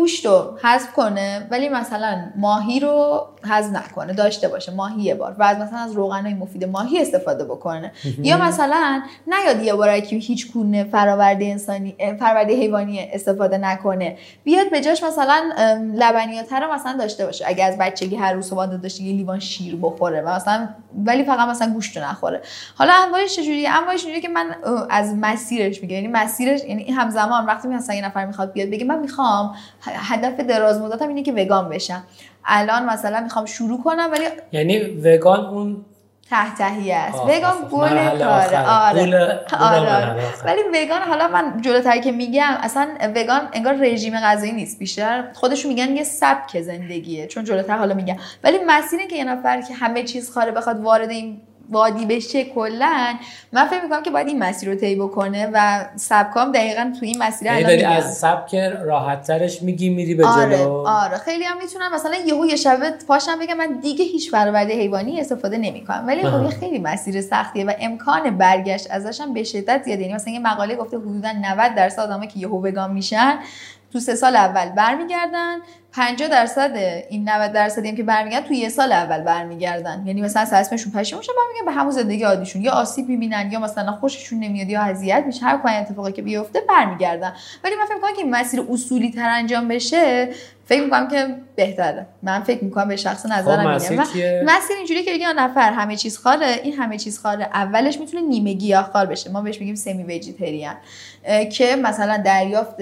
گوشت رو حذف کنه ولی مثلا ماهی رو حذف نکنه داشته باشه ماهی یه بار. و از مثلا از روغنهای مفید ماهی استفاده بکنه. یا مثلا نیاد یه بارکی هیچ گونه فراورده انسانی فراورده حیوانی استفاده نکنه. بیاد به جاش مثلا لبنیات رو مثلا داشته باشه. اگه از بچگی هر روز صبح داشته یه لیوان شیر بخوره و مثلا ولی فقط مثلا گوشت رو نخوره. حالا انواعش چجوریه؟ انواعش اینجوریه که من از مسیرش میگم. یعنی مسیرش یعنی همزمان وقتی مثلا یه نفر می‌خواد بیاد بگه من می‌خوام هدف دراز مدتم اینه که وگان بشم. الان مثلا می‌خوام شروع کنم ولی یعنی وگان اون ته تهیه است. وگان گل کاره. آره. آره. ولی وگان حالا من جلوتر که میگم اصلا وگان انگار رژیم غذایی نیست. بیشتر خودشون میگن یه سبک زندگیه چون جلوتر حالا میگم. ولی مسیری که یه نفر که همه چیز خاره بخواد وارد این وادی بشه کلا من فکر می‌کنم که باید این مسیر رو طی بکنه و سبکام دقیقا تو این مسیر یعنی الان داری. از سبک راحت ترش میگی میری به آره جلو؟ آره خیلی هم می‌تونم مثلا یهو یه شبه پاشم بگم من دیگه هیچ فراورده حیوانی استفاده نمی‌کنم. ولی خب خیلی مسیر سختیه و امکان برگشت ازش هم به شدت زیاده. یعنی مثلا یه مقاله گفته حدودا 90 درصد آدمایی که یهو وگان میشن تو سه سال اول برمیگردن. 50 درصد این 90 درصدی هم که برمیگردن تو یه سال اول برمیگردن. یعنی مثلا از اسمشون پشیمون شدن برمیگردن به همون زندگی عادیشون. یا آسیب می‌بینن یا مثلا خوششون نمیاد یا اذیت میشه. هر کدوم اتفاقی که بیفته برمیگردن. ولی من فکر می‌کنم که این مسیر اصولی تر انجام بشه فکر می‌کنم که بهتره. من فکر می‌کنم به شخص خب نظرم مسیر؟ مسیر اینجوری که یه نفر همه چیز خاره این همه چیز خاره. اولش می‌تونه نیمه گیاهخوار بشه. ما بهش میگیم سمی ویجیتریان که مثلا دریافت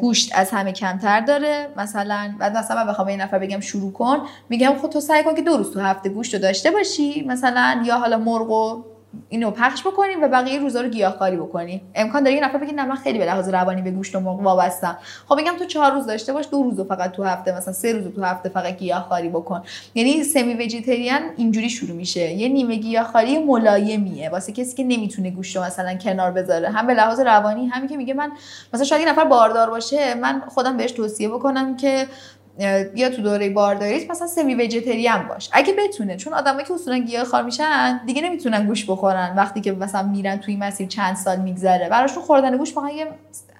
گوشت از همه کمتر داره. مثلا بعد مثلا من بخوام این نفر بگم شروع کن میگم خود تو سعی کن که دو روز تو هفته گوشت رو داشته باشی مثلا یا حالا مرغ و اینو پخش بکنیم و بقیه روزا رو گیاهخواری بکنی. امکان داره یه نفر بگه نه من خیلی به لحاظ روانی به گوشت و مرغ وابستم. خب میگم تو چهار روز داشته باش دو روز رو فقط تو هفته مثلا سه روز رو تو هفته فقط گیاهخواری بکن. یعنی سمی ویجیتریان اینجوری شروع میشه. یه نیمه گیاهخواری ملایمیه. واسه کسی که نمی‌تونه گوشت مثلا کنار بذاره. هم به لحاظ روانی همین که میگه من مثلا شاید یه نفر باردار باشه من خودم بهش توصیه بکنم که بیا تو دوره بارداریت مثلا سمی ویجیتریان باش. اگه بتونه چون آدمایی که اصولا گیاهخوار میشن دیگه نمی‌تونن گوش بخورن. وقتی که مثلا میرن توی مسیر چند سال میگذره براشون خوردن گوش واقعا یه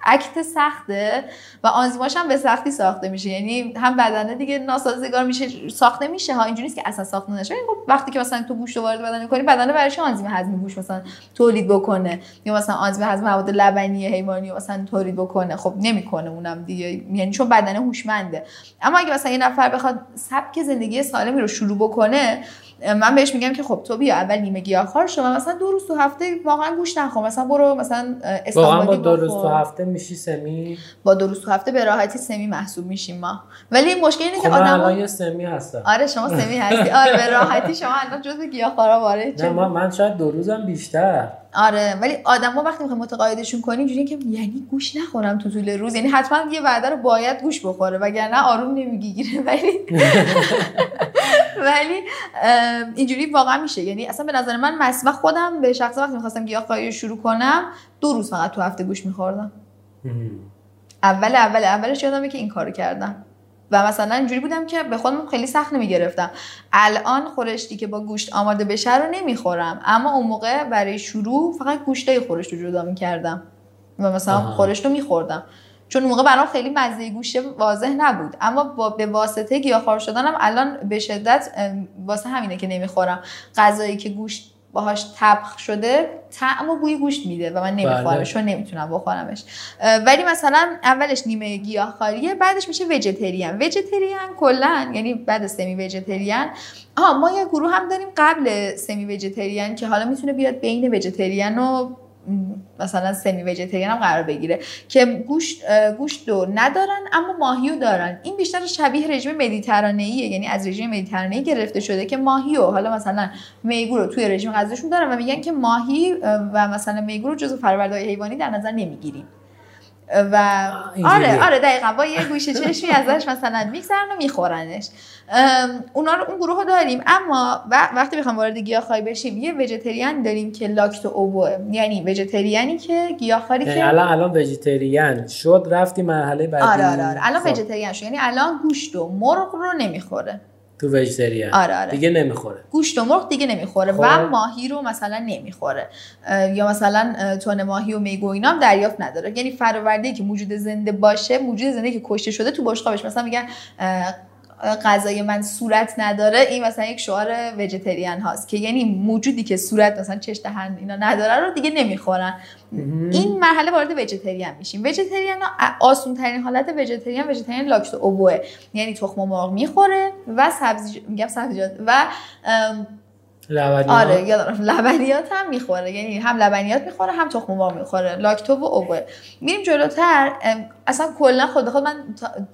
اکت سخته و آنزیماش هم به سختی ساخته میشه. یعنی هم بدنه دیگه ناسازگار میشه ساخته میشه ها. اینجوری نیست که اصلا ساخته نشه. یعنی خب وقتی که مثلا تو گوشت وارد بدن می‌کنی بدنه برای چی آنزیم هضم گوشت مثلا تولید بکنه؟ یا مثلا آنزیم هضم مواد لبنی حیوانی مثلا تولید بکنه؟ خب نمی‌کنه اونم دیگه. یعنی چون بدنه هوشمنده. اما اگه مثلا یه نفر بخواد سبک زندگی سالمی رو شروع بکنه من بهش میگم که خب تو بیا اول نیمه گیاهخوار شو مثلا دو روز تو هفته واقعا گوشت نخور. مثلا برو مثلا واقعا با دو روز تو. هفته میشی سمی؟ با دو روز تو هفته به راحتی سمی محسوب میشیم ما. ولی مشکل اینه خب که من آدم الان سمی هستم. آره شما سمی هستی. آره به راحتی شما الان جزء گیاهخوارا وارد نه شدی. من, من شاید دو روزم بیشتر. آره ولی آدما وقتی می‌خوای متقاعدشون کنی اینجوریه که یعنی گوش نخورم تو طول روز. یعنی حتما یه وعده رو باید گوش بخوره وگرنه آروم نمی‌گیره. [laughs] ولی [laughs] ولی اینجوری واقعا میشه. یعنی اصلا به نظر من مثلا خودم به شخص وقتی می‌خواستم گیاهخواری شروع کنم دو روز فقط تو هفته گوش میخوردم. اول اول اولش یادمه که این کارو کردم. و مثلا اینجوری بودم که به خودم خیلی سخت نمی‌گرفتم. الان خورشتی که با گوشت آماده بشه رو نمی‌خورم. اما اون موقع برای شروع فقط گوشتای خورشت رو جدا می‌کردم و مثلا خورشت رو میخوردم. چون موقع برام خیلی مزه گوشه واضح نبود. اما با به واسطه گیاهخوار شدنم الان به شدت واسه همینه که نمی‌خورم. غذایی که گوشت باهاش تبخ شده طعم و بوی گوشت میده و من نمیخورمش بله. نمی‌تونم بخورمش. ولی مثلا اولش نیمه گیاهخواریه بعدش میشه وجتریان وجتریان کلا یعنی بعد سمی وجتریان آها ما یه گروه هم داریم قبل سمی وجتریان که حالا می‌تونه بیاد بین وجتریان و مثلا سمی وجتریان هم قرار بگیره که گوشت گوشت رو ندارن اما ماهی رو دارن. این بیشتر شبیه رژیم مدیترانه یعنی از رژیم مدیترانه گرفته شده که ماهی و حالا مثلا میگو رو توی رژیم غذاشون دارن و میگن که ماهی و مثلا میگو رو جزو فرآوردهای حیوانی در نظر نمی‌گیریم. و آره آره دقیقا. با یه گوشه چشمی ازش مثلا میگذرن و میخورنش. اونا رو اون گروه رو داریم. اما وقتی بخوام وارد گیاهخواری بشیم یه وجتریان داریم که لاکتو اوبوه یعنی وجتریانی که گیاهخواری یعنی که الان الان وجتریان شد رفتی مرحله بعدی. آره آره آره. الان خب. وجتریان شد. یعنی الان گوشت و مرغ رو نمی‌خوره. تو وجتریان آره آره. دیگه نمی‌خوره. گوشت و مرغ دیگه نمی‌خوره و خب. ماهی رو مثلا نمی‌خوره. یا مثلا تون ماهی و میگو اینا هم دریافت نداره. یعنی فراورده که موجود زنده باشه موجود زنده که کشته شده تو بشقابش. مثلا میگن غذای من صورت نداره این مثلا یک شعار وجتریان هاست که یعنی موجودی که صورت مثلا چش دهن اینا نداره رو دیگه نمی‌خورن. این مرحله وارد وجتریان میشیم. وجتریان آسون ترین حالت وجتریان وجتریان لاکتو اوبوه یعنی تخم مرغ می‌خوره و سبزی میگم سبزیجات و لبنیات؟ آره یادم. لبنیات هم می‌خوره. یعنی هم لبنیات می‌خوره هم تخم مرغ می‌خوره. لاکتو و اوبوه میریم جلوتر. اصلا کلا خود خود من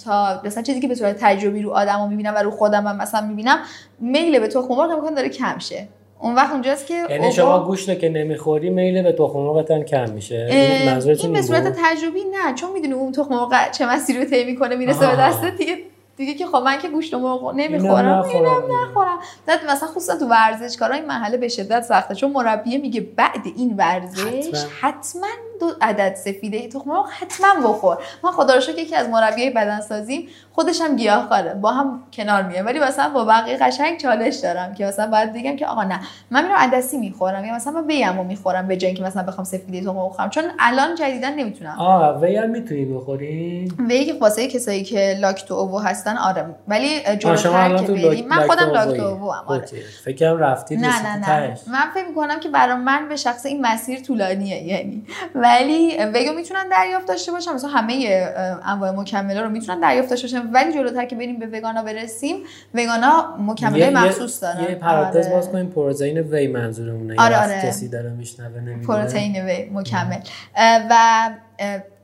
تا, مثلا چیزی که به صورت تجربی رو آدمو می‌بینم و رو خودم هم مثلا می‌بینم میل به تخم مرغ امکان داره کم شه اون وقت اونجاست که یعنی شما گوشت که نمی‌خوری میل به تخم مرغتون کم میشه. این به صورت تجربی نه. چون می‌دونی اون تخم مرغ چه مسیری رو طی می‌کنه می‌رسه به دستت دیگه. دیگه که خب من که گوشت و مرغ نمی‌خورم اینم نخورم. بعد مثلا خصوصا تو ورزشکارا این محله به شدت سخته چون مربیه میگه بعد این ورزش حتما دو عدد سفیده تخم مرغ حتما بخور. من خدا رو شکر یکی از مربیای بدن سازیم خودش هم گیاهخواره با هم کنار میه ولی مثلا با بقیه قشنگ چالش دارم که مثلا باید بگم که آقا نه من میرم عدسی می‌خورم یا مثلا من ویم می‌خورم به جای اینکه مثلا بخوام سفیده تخم بخورم. چون الان جدیدا نمی‌تونم. آه وی هم می‌تونی بخوری وی که واسه کسایی که لاکتو اوو هستن آره. ولی جلوتر که بریم. من خودم لاکتو اوو ام آره. فکرم رفتی نه نه نه. من فکر می‌کنم که برای من به شخص این مسیر طولانیه یعنی. ولی ویگو می‌تونن دریافت داشته باشن. مثلا همه انواع مکمله رو می‌تونن دریافت داشته باشن. ولی جلوتر که بریم به وگانا برسیم وگانا مکمله مخصوص دارن. یه پرانتز آره. باز کنیم. پروتئین وی منظورمونه. آره آره. کسی داره میشنوه نمی‌دونه. پروتئین وی مکمل. و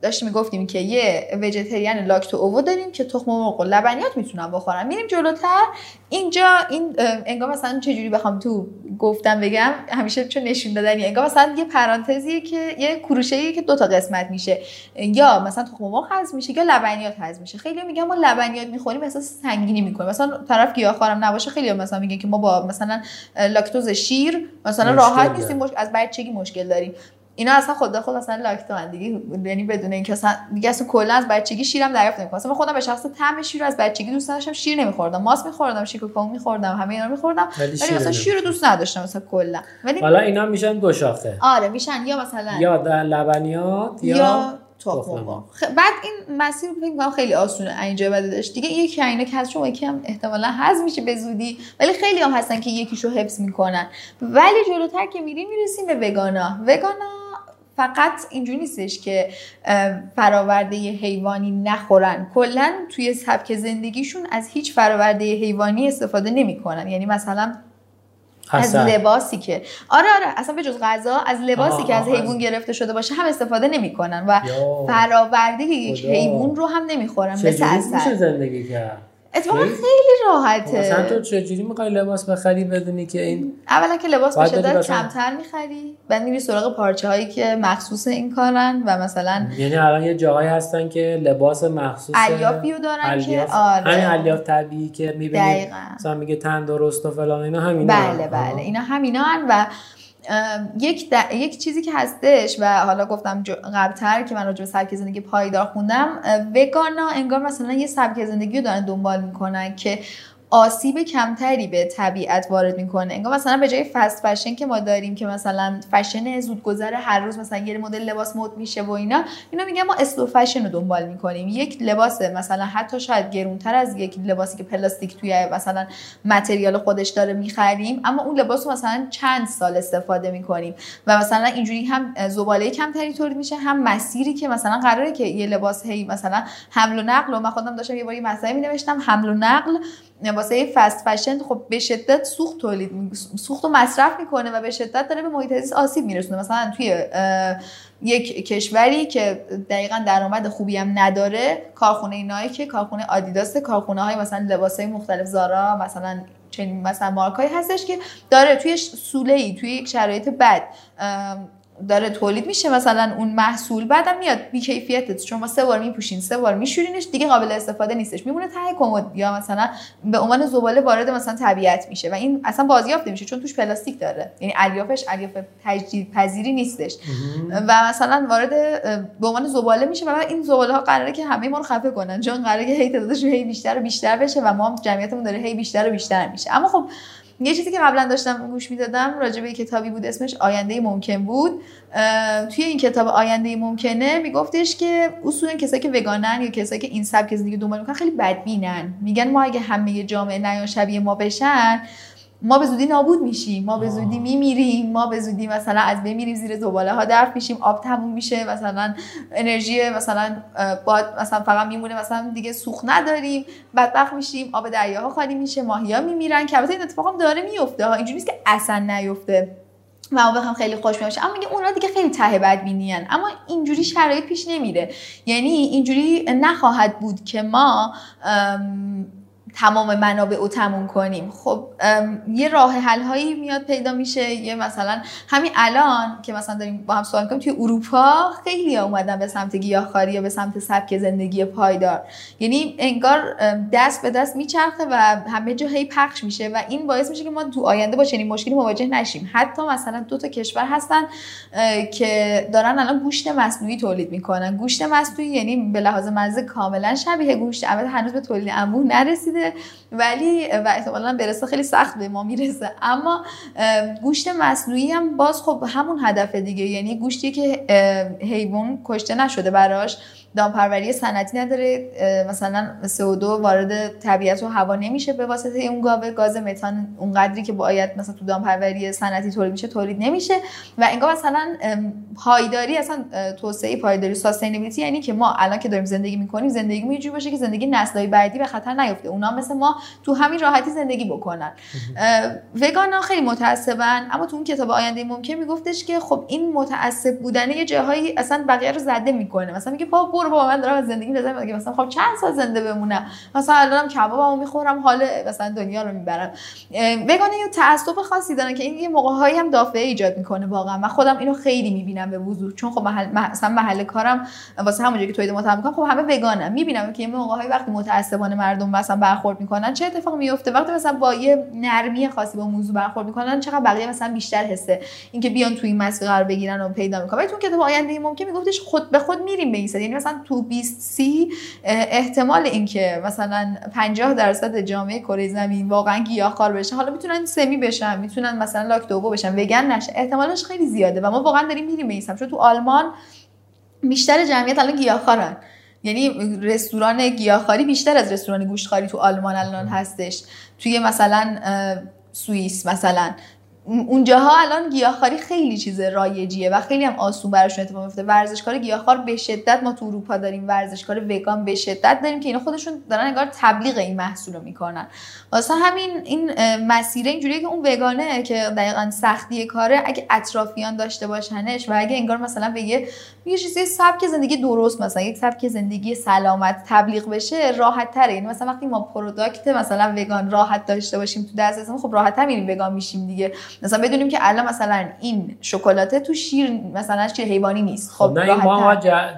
داشتیم می‌گفتیم که یه وجتریان لاکتو اوو داریم که تخم مرغ و لبنیات می‌تونن بخورن. میریم جلوتر. اینجا این انگار مثلا چجوری بخوام تو گفتم بگم همیشه چون نشون دادنی انگار مثلا یه پرانتزیه که یه کروشه‌ایه که دو تا قسمت میشه. یا مثلا تخم مرغ هضم میشه یا لبنیات هضم میشه. خیلی میگم ما لبنیات می‌خوریم احساس سنگینی می‌کنه مثلا طرف گیاهخوارم نباشه خیلی مثلا میگن که ما با مثلا لاکتوز شیر مثلا راحت نیستیم از بچگی مشکل داریم. اینا اصلا خدا خود اصلا لاکتو دیگه. یعنی بدون اینکه اصلا دیگه اصلا کلا از بچگی شیرم دریافت نمی‌کنم. اصلا خودم به شخص طعم شیر رو از بچگی دوست نداشتم. شیر نمیخوردم. ماست میخوردم شیکوکو میخوردم همه اینا میخوردم. ولی مثلا شیر رو دوست نداشتم مثلا کلا. ولی حالا اینا میشن دو شاخه آره میشن. یا مثلا یا لبنیات یا, یا تخم بعد این مسیر فکر می‌کنم خیلی آسونه اینجا داشت. دیگه یکی اینا که از شما یکی هم احتمالا حذف میشه به زودی. ولی خیلی هم هستن که یکیشو حفظ می‌کنن. ولی جلوتر که میریم می‌رسیم به وگانا. وگانا فقط اینجوری نیستش که فراورده حیوانی نخورن. کلا توی سبک زندگیشون از هیچ فراورده حیوانی استفاده نمی‌کنن. یعنی مثلا از لباسی که. آره آره اصلا به جز غذا از لباسی که از حیوان گرفته شده باشه هم استفاده نمی‌کنن و فراورده یک حیوان رو هم نمی‌خورن. مثل اصل زندگی کرد؟ اتفاقا خیلی راحته. مثلا تو چجوری می‌خوای لباس بخری بدونی که این اولا که لباس به شدت کمتر می‌خری بعد میری سراغ پارچه هایی که مخصوص این کارن و مثلا یعنی الان یه جاهایی هستن که لباس مخصوص الیافیو دارن که آره. همین الیاف طبیعی که می‌بینی مثلا میگه تن درست و فلان اینا همینا بله بله. اینا همینا و یک, یک چیزی که هستش و حالا گفتم قبلتر که من راجع به سبک زندگی پایدار خوندم وگانا انگار مثلا یه سبک زندگی رو دارن دنبال می‌کنن که آسیب کمتری به طبیعت وارد می‌کنه. انگار مثلا به جای fast fashion که ما داریم که مثلا فشن زودگذر هر روز مثلا یه مدل لباس مد میشه و اینا اینا میگن ما slow fashion رو دنبال می‌کنیم. یک لباس مثلا حتی شاید گرونتر از یک لباسی که پلاستیک توی مثلا material خودش داره می‌خریم اما اون لباس رو مثلا چند سال استفاده می‌کنیم. و مثلا اینجوری هم زباله کمتری تولید میشه هم مسیری که مثلا قراره که یه لباس هی مثلا حمل و نقل و من خودم داشتم یه باری مسئله می حمل و نقل واسه فست فشن خب به شدت سوخت تولید سوخت و مصرف می‌کنه و به شدت داره به محیط زیست آسیب میرسونه. مثلا توی یک کشوری که دقیقا درآمد خوبی هم نداره کارخونه نایک کارخونه آدیداس کارخونه های مثلا لباس های مختلف زارا مثلا چنین مثلا مارکایی هستش که داره توی سوله ای توی یک شرایط بد داره تولید میشه مثلا اون محصول بعدم میاد بی کیفیت چون ما سه بار میپوشین سه بار میشورینش دیگه قابل استفاده نیستش. میمونه ته کمد یا مثلا به عنوان زباله وارد مثلا طبیعت میشه و این اصلا بازیافت میشه چون توش پلاستیک داره. یعنی الیافش الیاف تجدید پذیری نیستش. و مثلا وارد به عنوان زباله میشه و این زباله ها قراره که همه ما رو خفه کنن چون قراره که هی تعدادش هی بیشتر و بیشتر بشه و ما جمعیتمون داره هی بیشتر و بیشتر میشه. اما خب یه چیزی که قبلا داشتم گوش می‌دادم راجع به کتابی بود اسمش آینده ممکن بود. توی این کتاب آینده ممکنه میگفتش که اصولا کسایی که وگانن یا کسایی که این سبک زندگی دنبال می‌کنن خیلی بدبینن. میگن ما اگه همه جامعه نیان شبیه ما بشن ما به زودی نابود میشیم ما به زودی میمیریم ما به زودی مثلا از بمیریم زیر زباله ها درف میشیم آب تموم میشه مثلا انرژی مثلا باد مثلا فقط میمونه مثلا دیگه سوخت نداریم بدبخت میشیم آب دریاها خالی میشه ماهیا میمیرن که البته این اتفاق داره میفته ها اینجوری نیست که اصلا نیفته. و ما بخوام خیلی خوش میشه اما میگه اونا دیگه خیلی ته بدبینیان اما اینجوری شرایط پیش نمیره. یعنی اینجوری نخواهد بود که ما تمام منابع رو تموم کنیم. خب یه راه حل هایی میاد پیدا میشه. یه مثلا همین الان که مثلا داریم با هم سوال کنیم توی اروپا خیلی اومدن به سمت گیاهخواری یا به سمت سبک زندگی پایدار. یعنی انگار دست به دست میچرخه و همه جا هی پخش میشه و این باعث میشه که ما تو آینده با چنین مشکلی مواجه نشیم. حتی مثلا دو تا کشور هستن که دارن الان گوشت مصنوعی تولید می‌کنن. گوشت مصنوعی یعنی به لحاظ مزه کاملا شبیه گوشت البته هنوز به تولید انبوه نرسیده. ولی و احتمالا برسه خیلی سخت به ما می‌رسه. اما گوشت مصنوعی هم باز خب همون هدف دیگه. یعنی گوشتی که حیوان کشته نشده براش. دامپروری صنعتی نداره مثلا CO2 وارد طبیعت و هوا نمیشه به واسطه اون گاوه گاز متان اونقدری که باید مثلا تو دامپروری صنعتی تولید میشه تولید نمیشه. و انگار مثلا پایداری اصلا توسعه پایداری ساستینبیلیتی یعنی که ما الان که داریم زندگی می‌کنیم زندگی یه باشه که زندگی نسل‌های بعدی به خطر نیفته. اونا مثل ما تو همین راحتی زندگی بکنن. وگان خیلی متعصبن اما تو اون کتاب آینده ممکن میگفتش که خب این متعصب بودن یه جاهایی اصلا بقیه رو زده می‌کنه. مثلا میگه بابا برو بابا من دارم از زندگی لذت می‌برم مثلا خب چند سال زنده بمونم؟ مثلا الانم کبابمو می‌خورم حال مثلا دنیا رو می‌برم. وگان یه تعصب خاصی دارن که این یه موقعهایی هم دافعه ایجاد می‌کنه واقعا. من خودم اینو خیلی می‌بینم به وضوح چون خب محل مثلا محل کارم واسه همونجوری که تولید محتوا می‌کنم خب همه وگانم. می‌بینم که یه موقعهایی وقتی متعصبانه مردم مثلا برخورد می‌کنن چه اتفاقی میفته وقتی مثلا با یه نرمی خاصی با موضوع برخورد می‌کنن چقدر بقیه مثلا بیشتر حسه اینکه بیان توی این مسیر قرار بگیرن و پیدا می‌کنن. ولی تو کتاب آینده ممکن میگفتش خود به خود میریم به این یعنی مثلا تو 20 سی احتمال اینکه مثلا 50 درصد جامعه کره زمین واقعا گیاهخوار بشه. حالا می‌تونن سمی بشن می‌تونن مثلا لاکتوبو بشن وگن نشه. احتمالش خیلی زیاده و ما واقعا داریم میریم به این چون تو آلمان بیشتر جمعیت الان گیاهخوارن. یعنی رستوران گیاهخواری بیشتر از رستوران گوشتخواری تو آلمان الان هستش. توی مثلا سوئیس مثلا. اونجاها الان گیاهخواری خیلی چیز رایجیه و خیلی هم آسون براشون اتفاق میفته. ورزشکار گیاهخوار به شدت ما تو اروپا داریم ورزشکار وگان به شدت داریم که اینا خودشون دارن انگار تبلیغ این محصول رو می‌کنن. واسه همین این مسیر اینجوریه که اون وگانه که دقیقا سختی کاره اگه اطرافیان داشته باشنش و اگه انگار مثلا به یه یه چیزی سبک زندگی درست مثلا یک سبک زندگی سلامت تبلیغ بشه راحت تره یعنی مثلا وقتی ما پروداکت مثلا وگان راحت داشته باشیم تو دسترسمون خب راحت میریم وگان میشیم دیگه. مثلا بدونیم که الان مثلا این شکلاته تو شیر مثلا شیر حیوانی نیست. خب, خب نه ما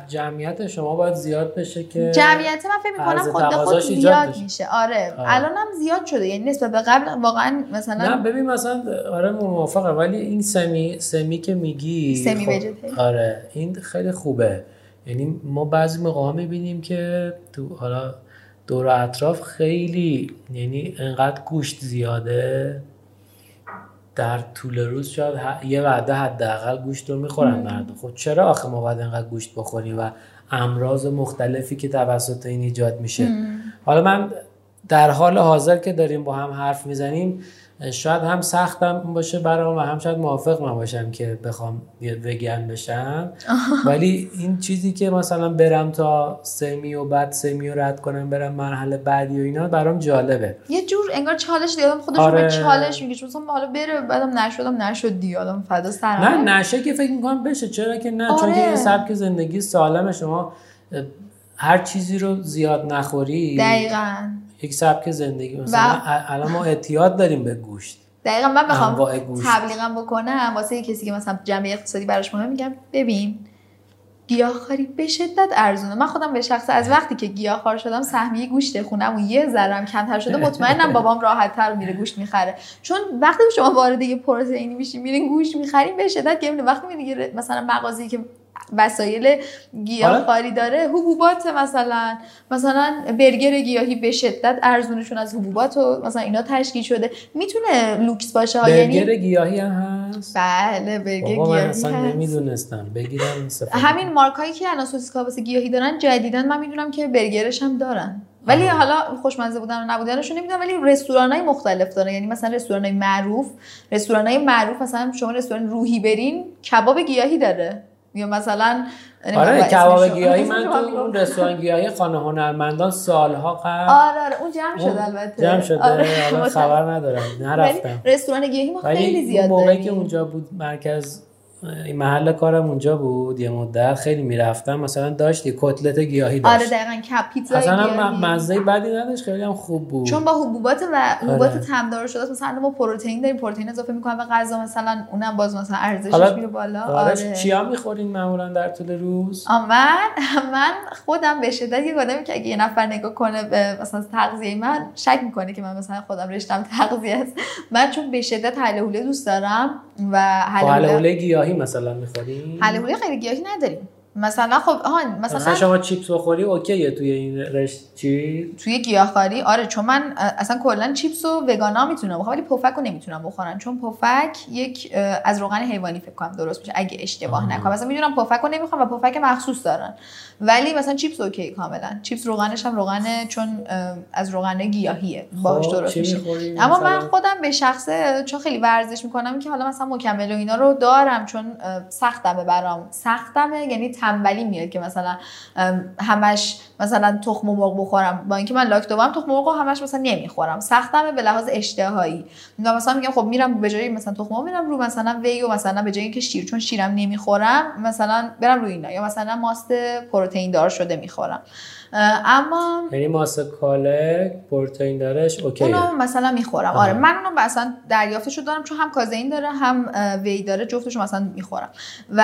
جمعیت شما باید زیاد بشه که جمعیت من فکر می‌کنم خود به خود زیاد میشه. آره الان هم زیاد شده. یعنی نسبت به قبل واقعا مثلا نه ببین مثلا آره موافقم. ولی این سمی سمی که میگی سمی خب آره این خیلی خوبه. یعنی ما بعضی موقع می‌بینیم که تو حالا دور اطراف خیلی یعنی انقدر گوشت زیاده. در طول روز شاید یه وعده حداقل گوشت رو می‌خورن مردم. خب چرا آخه ما باید انقدر گوشت بخوریم و امراض مختلفی که توسط این ایجاد میشه؟ حالا من در حال حاضر که داریم با هم حرف می‌زنیم شاید هم سختم باشه برام و هم شاید موافق من باشم که بخوام وگن بشم. ولی این چیزی که مثلا برم تا سمی و بعد سمی و رد کنم برم مرحله بعدی و اینا برام جالبه. یه جور انگار چالش دیادم خودش آره. چالش میگه چون حالا بره بعدم نشدم نشد دیگه آدم فدا سر نه نشه که فکر می‌کنم بشه. چرا که نه؟ آره. چون که این سبک زندگی سالم شما هر چیزی رو زیاد نخوری. دقیقاً. یک سبک زندگی. مثلا الان ما اعتیاد داریم به گوشت. دقیقا من بخوام تبلیغم بکنم. واسه کسی که مثلا جمعی اقتصادی براش مهمه میگم ببین گیاهخواری به شدت ارزونه. من خودم به شخص از وقتی که گیاهخوار شدم سهمیه گوشت خونم و یه ذرم کمتر شده مطمئنم بابام راحت تر میره گوشت می‌خره. چون وقتی شما وارد یه پروتئینی میشین میرین گوشت می‌خرین به شدت گمنه وقتی میری مثلا مغازه‌ای که وسایل گیاهخواری داره. حبوبات مثلا. مثلا برگر گیاهی به شدت ارزونشون از حبوبات و مثلا اینا تشکیل شده. می‌تونه لوکس باشه برگر یعنی... گیاهی هم هست؟ بله برگر گیاهی هست. نمی‌دونستم. بگیرم همین مارک هایی که اناسوسیس کاباس گیاهی دارن جدیدن من می‌دونم که برگرش هم دارن. ولی حالا خوشمزه بودن و نبودنشون نمی‌دونم ولی رستوران های مختلف دارن. یعنی مثلا رستوران های معروف. رستوران های معروف مثلا شما رستوران روحی برین کباب گیاهی داره. یا مثلا آره کباب گیاهی من تو اون رستوران گیاهی خانه هنرمندان سالها قبل آره آره اون جمع شد البته. جمع شده. آره. [laughs] خبر ندارم. نرفتم. رستوران گیاهی ما خیلی زیاد موقعی که اونجا بود مرکز این محل کارم اونجا بود یه مدت خیلی می‌رفتم مثلا داشت یه کتلت گیاهی داشت. آره دقیقاً کپ پیتزا اصلا مزه بدی نداشت خیلی هم خوب بود. چون با حبوبات و حبوبات آره. تمدار شده مثلا ما پروتئین داریم پروتئین اضافه می‌کنیم به غذا مثلا اونم باز مثلا ارزشش میره بالا. آره, آره. چیا می‌خورین معمولا در طول روز؟ من [laughs] من خودم به شدت یه آدمی که اگه یه نفر نگاه کنه به مثلا تغذیه من شک می‌کنه که من مثلا خودم رشتم تغذیه است. من چون به شدت حله دوست دارم و حله گیاهی مثلا می‌خوری؟ حله خیلی گیاهی نداریم مثلا خب آها مثلا, مثلا شما چیپس بخوری اوکیه توی این رشت چی؟ توی گیاهخواری آره چون من اصلا کلا چیپس و وگانا می‌تونم بخورم ولی پفک رو نمی‌تونم بخورم چون پفک یک از روغن حیوانی فکر کنم درست میشه اگه اشتباه نکنم. مثلا می‌دونم پفک رو نمی‌خوام و پفک مخصوص دارن ولی مثلا چیپس اوکی کاملا. چیپس روغنش هم روغنه چون از روغن گیاهیه باش خب، درست میشه. اما من خودم به شخصه چون خیلی ورزش می‌کنم که حالا مثلا مکمل و اینا رو دارم چون سختمه برام. سختمه یعنی تنبلی میاد که مثلا همش مثلا تخم مرغ بخورم. با اینکه من لاکتوام تخم مرغ همش مثلا نمی‌خورم. سختمه به لحاظ اشتهایی. مثلا میگم خب میرم به جای مثلا تخم میرم رو مثلا وی و مثلا به جای اینکه شیر چون شیرم نمی‌خورم مثلا برم روی اینا. یا مثلا ماست پروتئین دار شده می‌خورم. اما یعنی ماست کاله پروتئین دارش اوکی اونو مثلا می‌خورم. آره من اونو مثلا دریافتشو دارم چون هم کازئین داره هم وی داره جفتشو مثلا می‌خورم. و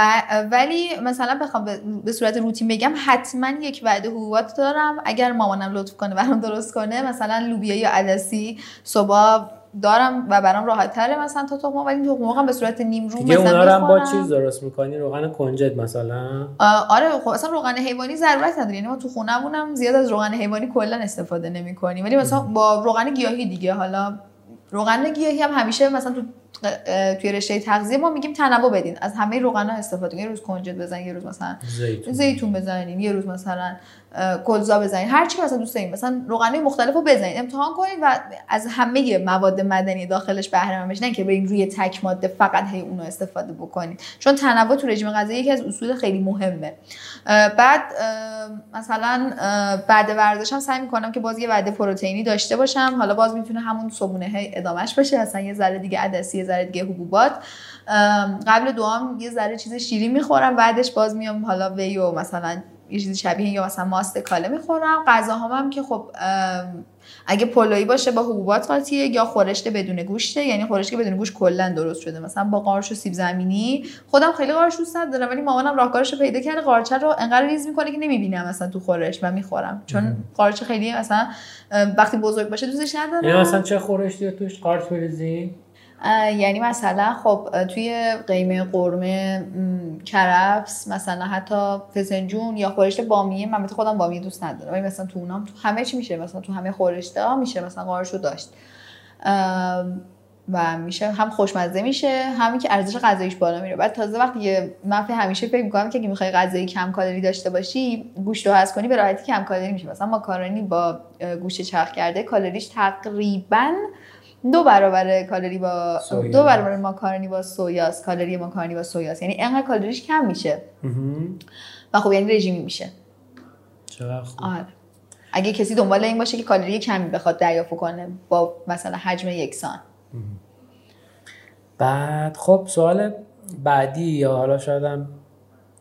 ولی مثلا بخوام به صورت روتین بگم حتما یک وعده حبوبات دارم. اگر مامانم لطف کنه برام درست کنه مثلا لوبیا یا عدسی صبح دارم و برام راحت تره مثلا تا تخم ولی تخم مرغ به صورت نیم رو مثلا اونا رو با چیز درست می‌کنی؟ روغن کنجد مثلا؟ آره خب اصلا روغن حیوانی ضرورت نداره. یعنی ما تو خونمونم زیاد از روغن حیوانی کلا استفاده نمی‌کنیم. ولی مثلا با روغن گیاهی دیگه حالا روغن گیاهی هم همیشه مثلا تو توی رشته تغذیه ما میگیم تنوع بدین. از همه روغن ها استفاده کنید یه روز کنجد بزنین یه روز مثلا زیتون, زیتون بزنین یه روز مثلا کلزا بزنید هر چی مثلا دوست دارید مثلا روغنی مختلف بزنید امتحان کنید و از همه مواد مدنی داخلش بهره مند نه که برید روی تک ماده فقط هی اون رو استفاده بکنید چون تنوع تو رژیم غذایی یکی از اصول خیلی مهمه. بعد مثلا بعد ورزش هم سعی می‌کنم که باز یه وعده پروتئینی داشته باشم. حالا باز می‌تونه همون صبونه هی ادامش باشه. مثلا یه ذره دیگه عدسی یه ذره دیگه حبوبات. قبل دوام یه ذره چیز شیرین می‌خورم. بعدش باز میام حالا ویو مثلا یه چیزی شبیه یا مثلا ماست کاله می‌خورم. غذاهام هم که خب اگه پلویی باشه با حبوبات قاطیه یا خورشت بدون گوشته. یعنی خورشت که بدون گوشت کلا درست شده. مثلا با قارچ و سیب زمینی. خودم خیلی قارچ دوست ندارم ولی مامانم راهکارش رو پیدا کرده. قارچ رو انقدر ریز می‌کنه که نمی‌بینم مثلا تو خورش و می‌خورم. چون قارچ خیلی مثلا وقتی بزرگ باشه دوستش ندارم. یعنی مثلا چه خورشتی توش قارچ بریزی؟ یعنی مثلا خب توی قیمه قرمه کرفس مثلا حتی فسنجون یا خورشت بامیه من خودم بامیه دوست ندارم ولی مثلا تو اونام تو همه چی میشه مثلا تو همه خورشته میشه مثلا قارشو داشت. و میشه هم خوشمزه میشه همین که ارزش غذاییش بالا میره. بعد تازه وقتی من همیشه فکر می‌کنم که اگه می‌خوای غذایی کم کالری داشته باشی گوشت رو حذف کنی به راحتی کم کالری میشه. مثلا ماکارونی با گوشت چرخ کرده کالریش تقریبا دو برابر کالری با دو برابر ماکارونی با سویاس کالری ماکارونی با سویاس یعنی انقدر کالریش کم میشه. و خب یعنی رژیمی میشه. چقدر خوب. آره. اگه کسی دنبال این باشه که کالری کمی بخواد دریافت کنه با مثلا حجم یکسان. بعد خب سوال بعدی یا حالا شاید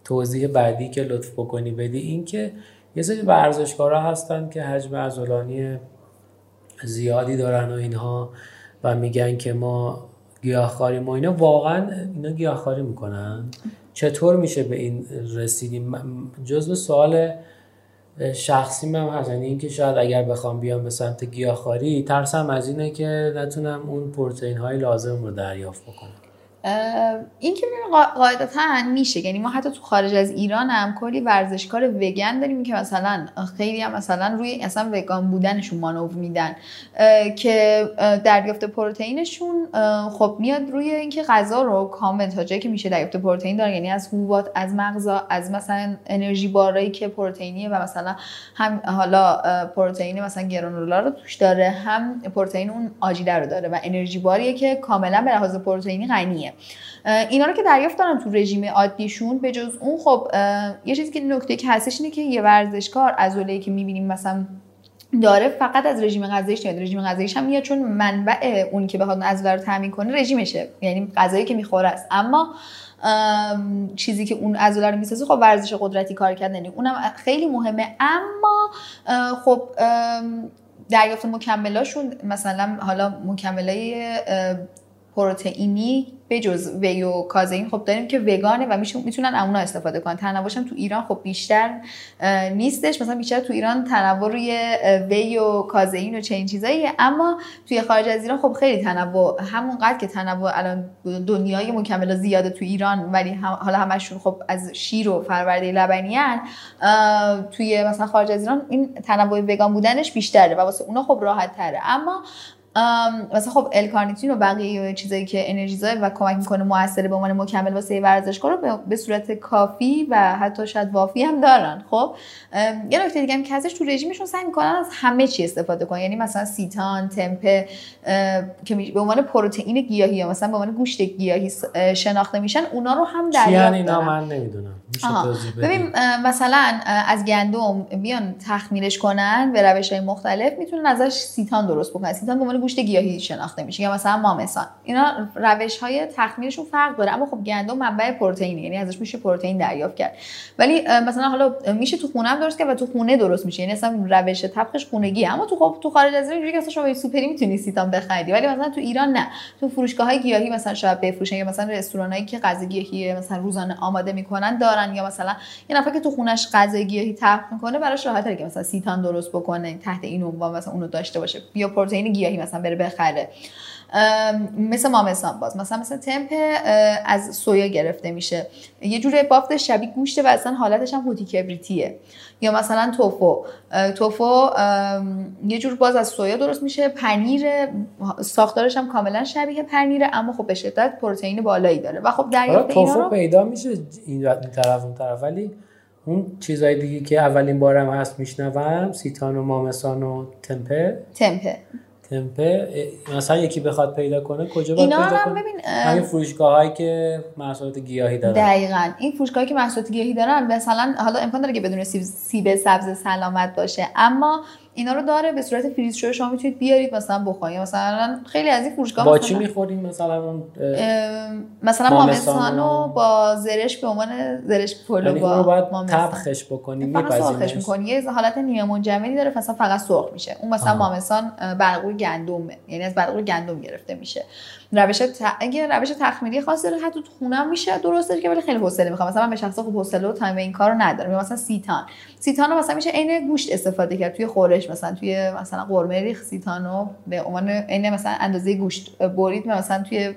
توضیح بعدی که لطف بکنی بدی این که یه سری ورزشکارا هستن که حجم عضلانی زیادی دارن و اینها. و میگن که ما گیاهخواری ما اینا. واقعا اینا گیاهخواری می‌کنن. چطور میشه به این رسیدیم؟ جزء سوال شخصی من هست. یعنی اینکه شاید اگر بخوام بیام به سمت گیاهخواری ترسم از اینه که نتونم اون پروتئین های لازم رو دریافت بکنم. این که قاعدتا میشه. یعنی ما حتی تو خارج از ایران هم کلی ورزشکار وگن داریم که مثلا خیلی هم مثلا روی اصلا وگان بودنشون مانور میدن. که دریافت پروتئینشون خب میاد روی اینکه غذا رو کامل تا جایی که میشه دریافت پروتئین دارن یعنی از حبوبات از مغزا از مثلا انرژی بارایی که پروتئینیه و مثلا هم حالا پروتئین مثلا گرانولا رو توش داره هم پروتئین اون آجیله رو داره و انرژی باریه که کاملا به لحاظ پروتئینی غنیه. اینا رو که دریافت دارن تو رژیم عادیشون. به جز اون خب یه چیزی که نکته که هستش اینه که یه ورزشکار عضله‌ای که می‌بینیم مثلا داره فقط از رژیم غذاییش میاد. رژیم غذاییش هم میاد چون منبع اون که بخواد عضله رو تامین کنه رژیمشه. یعنی غذایی که می‌خوره است. اما چیزی که اون عضله رو می‌سازه خب ورزش قدرتی کار کردن. یعنی اونم خیلی مهمه. اما خب دریافت مکملاشون مثلا حالا مکملای پروتئینی به جز وی و کازئین خب داریم که وگانه و می‌تونن اونا استفاده کنن. تنوعش هم تو ایران خب بیشتر نیستش. مثلا بیشتر تو ایران تنوع روی وی و کازئین و چنین چیزایی اما توی خارج از ایران خب خیلی تنوع همونقدر که تنوع الان دنیای مکمل زیاده تو ایران ولی حالا همشون خب از شیر و فرورده لبنی توی مثلا خارج از ایران این تنوع وگان بودنش بیشتره و واسه اونا خب راحت تره اما مثلا خب الکارنیتین و بقیه چیزایی که انرژیزای و کمک می‌کنه موثر به عنوان مکمل واسه ورزشکار رو به صورت کافی و حتی شاید وافی هم دارن. خب یه نکته دیگه هم که ازش تو رژیمشون سعی می‌کنن از همه چی استفاده کنن. یعنی مثلا سیتان تمپه که به عنوان پروتئین گیاهی یا مثلا به عنوان گوشت گیاهی شناخته میشن اونا رو هم دریافت یعنی؟ اینا من نمی‌دونم. ببین مثلا از گندم بیان تخمیرش کنن به روش های مختلف می‌تونن ازش سیتان درست بکنن. سیتان به عنوان گوشت گیاهی شناخته میشه یا مثلا مامسان اینا روش های تخمیرشون فرق داره اما خب گندم منبع پروتئین یعنی ازش میشه پروتئین دریافت کرد. ولی مثلا حالا میشه تو خونه هم درست کرد و تو خونه درست میشه یعنی اصلا روش طبخش خونگی اما تو خب تو خارج از ایران که شما سوپری می‌تونی سیتان بخری ولی مثلا تو ایران نه. تو فروشگاه های گیاهی مثلا شاید بفروشن یا مثلا رستورانایی که غذا گیاهی مثلا روزانه آماده می‌کنن دارن یا مثلا یه نفر که تو خونش غذای گیاهی طبخ می‌کنه براش راحت که مثلا سیتان درست بکنه تحت این عنوان مثلا اونو داشته باشه. یا پروتئین گیاهی بره بخره. مثل مامسان باز. مثلا مثلا تمپ از سویا گرفته میشه. یه جور بافت شبیه گوشته و اصلا حالتش هم هوتی کبریتیه. یا مثلا توفو. توفو یه جور باز از سویا درست میشه. پنیر ساختارش هم کاملا شبیه پنیره اما خب به شدت پروتئین بالایی داره. و خب دریافت اینا رو پیدا میشه این طرف اون طرف. ولی اون چیزای دیگه که اولین بارم هست میشنوم سیتان و مامسان و تمپه تمپه تمپه مثلا یکی بخواد پیدا کنه کجا باید پیدا کنه؟ ببین همین فروشگاه هایی که محصولات گیاهی دارن. دقیقا. این فروشگاهی که محصولات گیاهی دارن مثلا حالا امکان داره که بدون سیب سبز سلامت باشه. اما اینا رو داره به صورت فریز شده شما می‌تونید بیارید مثلا بخورید. مثلا خیلی از این فروشگاه با چی می‌خوریم؟ مثلا مثلا مامسانو؟ با زرش به عنوان زرش پلو یعنی با باید تبخش بکنیم فقط سرخش می‌کنی. یه حالت نیمه منجمدی داره مثلا فقط سرخ میشه. اون مثلا مامسان برقوی گندمه. یعنی از برقوی گندم گرفته میشه. روش ت... اگه روش تخمیری خاصی داره حتی تو خونم میشه درسته که ولی خیلی حوصله می‌خوام. مثلا من به شخصه خب حوصله و تایم این کارو ندارم. مثلا سیتان. سیتان مثلا میشه عین گوشت استفاده کرد. توی خورش مثلا توی مثلا قرمه ریخ سیتانو به عنوان عین مثلا اندازه گوشت برید مثلا توی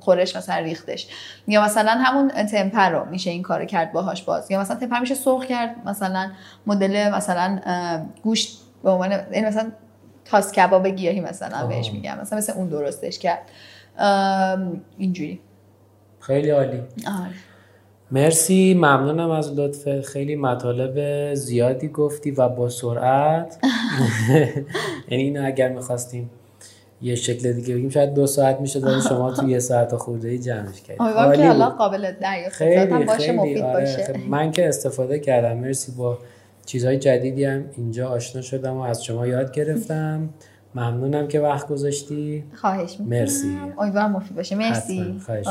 خورش مثلا ریختش. یا مثلا همون تمپر رو میشه این کارو کرد باهاش باز. یا مثلا تمپر میشه سرخ کرد. مثلا مدل مثلا گوشت به عنوان این مثلا تاس کباب گیاهی مثلا بهش میگم مثلا مثل اون درستش کرد. اینجوری. خیلی عالی. آره. مرسی ممنونم از لطفه خیلی مطالب زیادی گفتی و با سرعت. [laughs] یعنی اینو اگر می‌خواستیم یه شکل دیگه بگیم شاید دو ساعت میشه داره شما تو یه ساعت خورده ای جمعش کردید امیدوارم که حالا قابل دریافت خیلی باشه خیلی. مفید آره باشه. من که استفاده کردم. مرسی با چیزهای جدیدی هم اینجا آشنا شدم و از شما یاد گرفتم. ممنونم که وقت گذاشتی. خواهش می‌کنم. مرسی. امیدوارم مفید باشه. مرسی. خواهش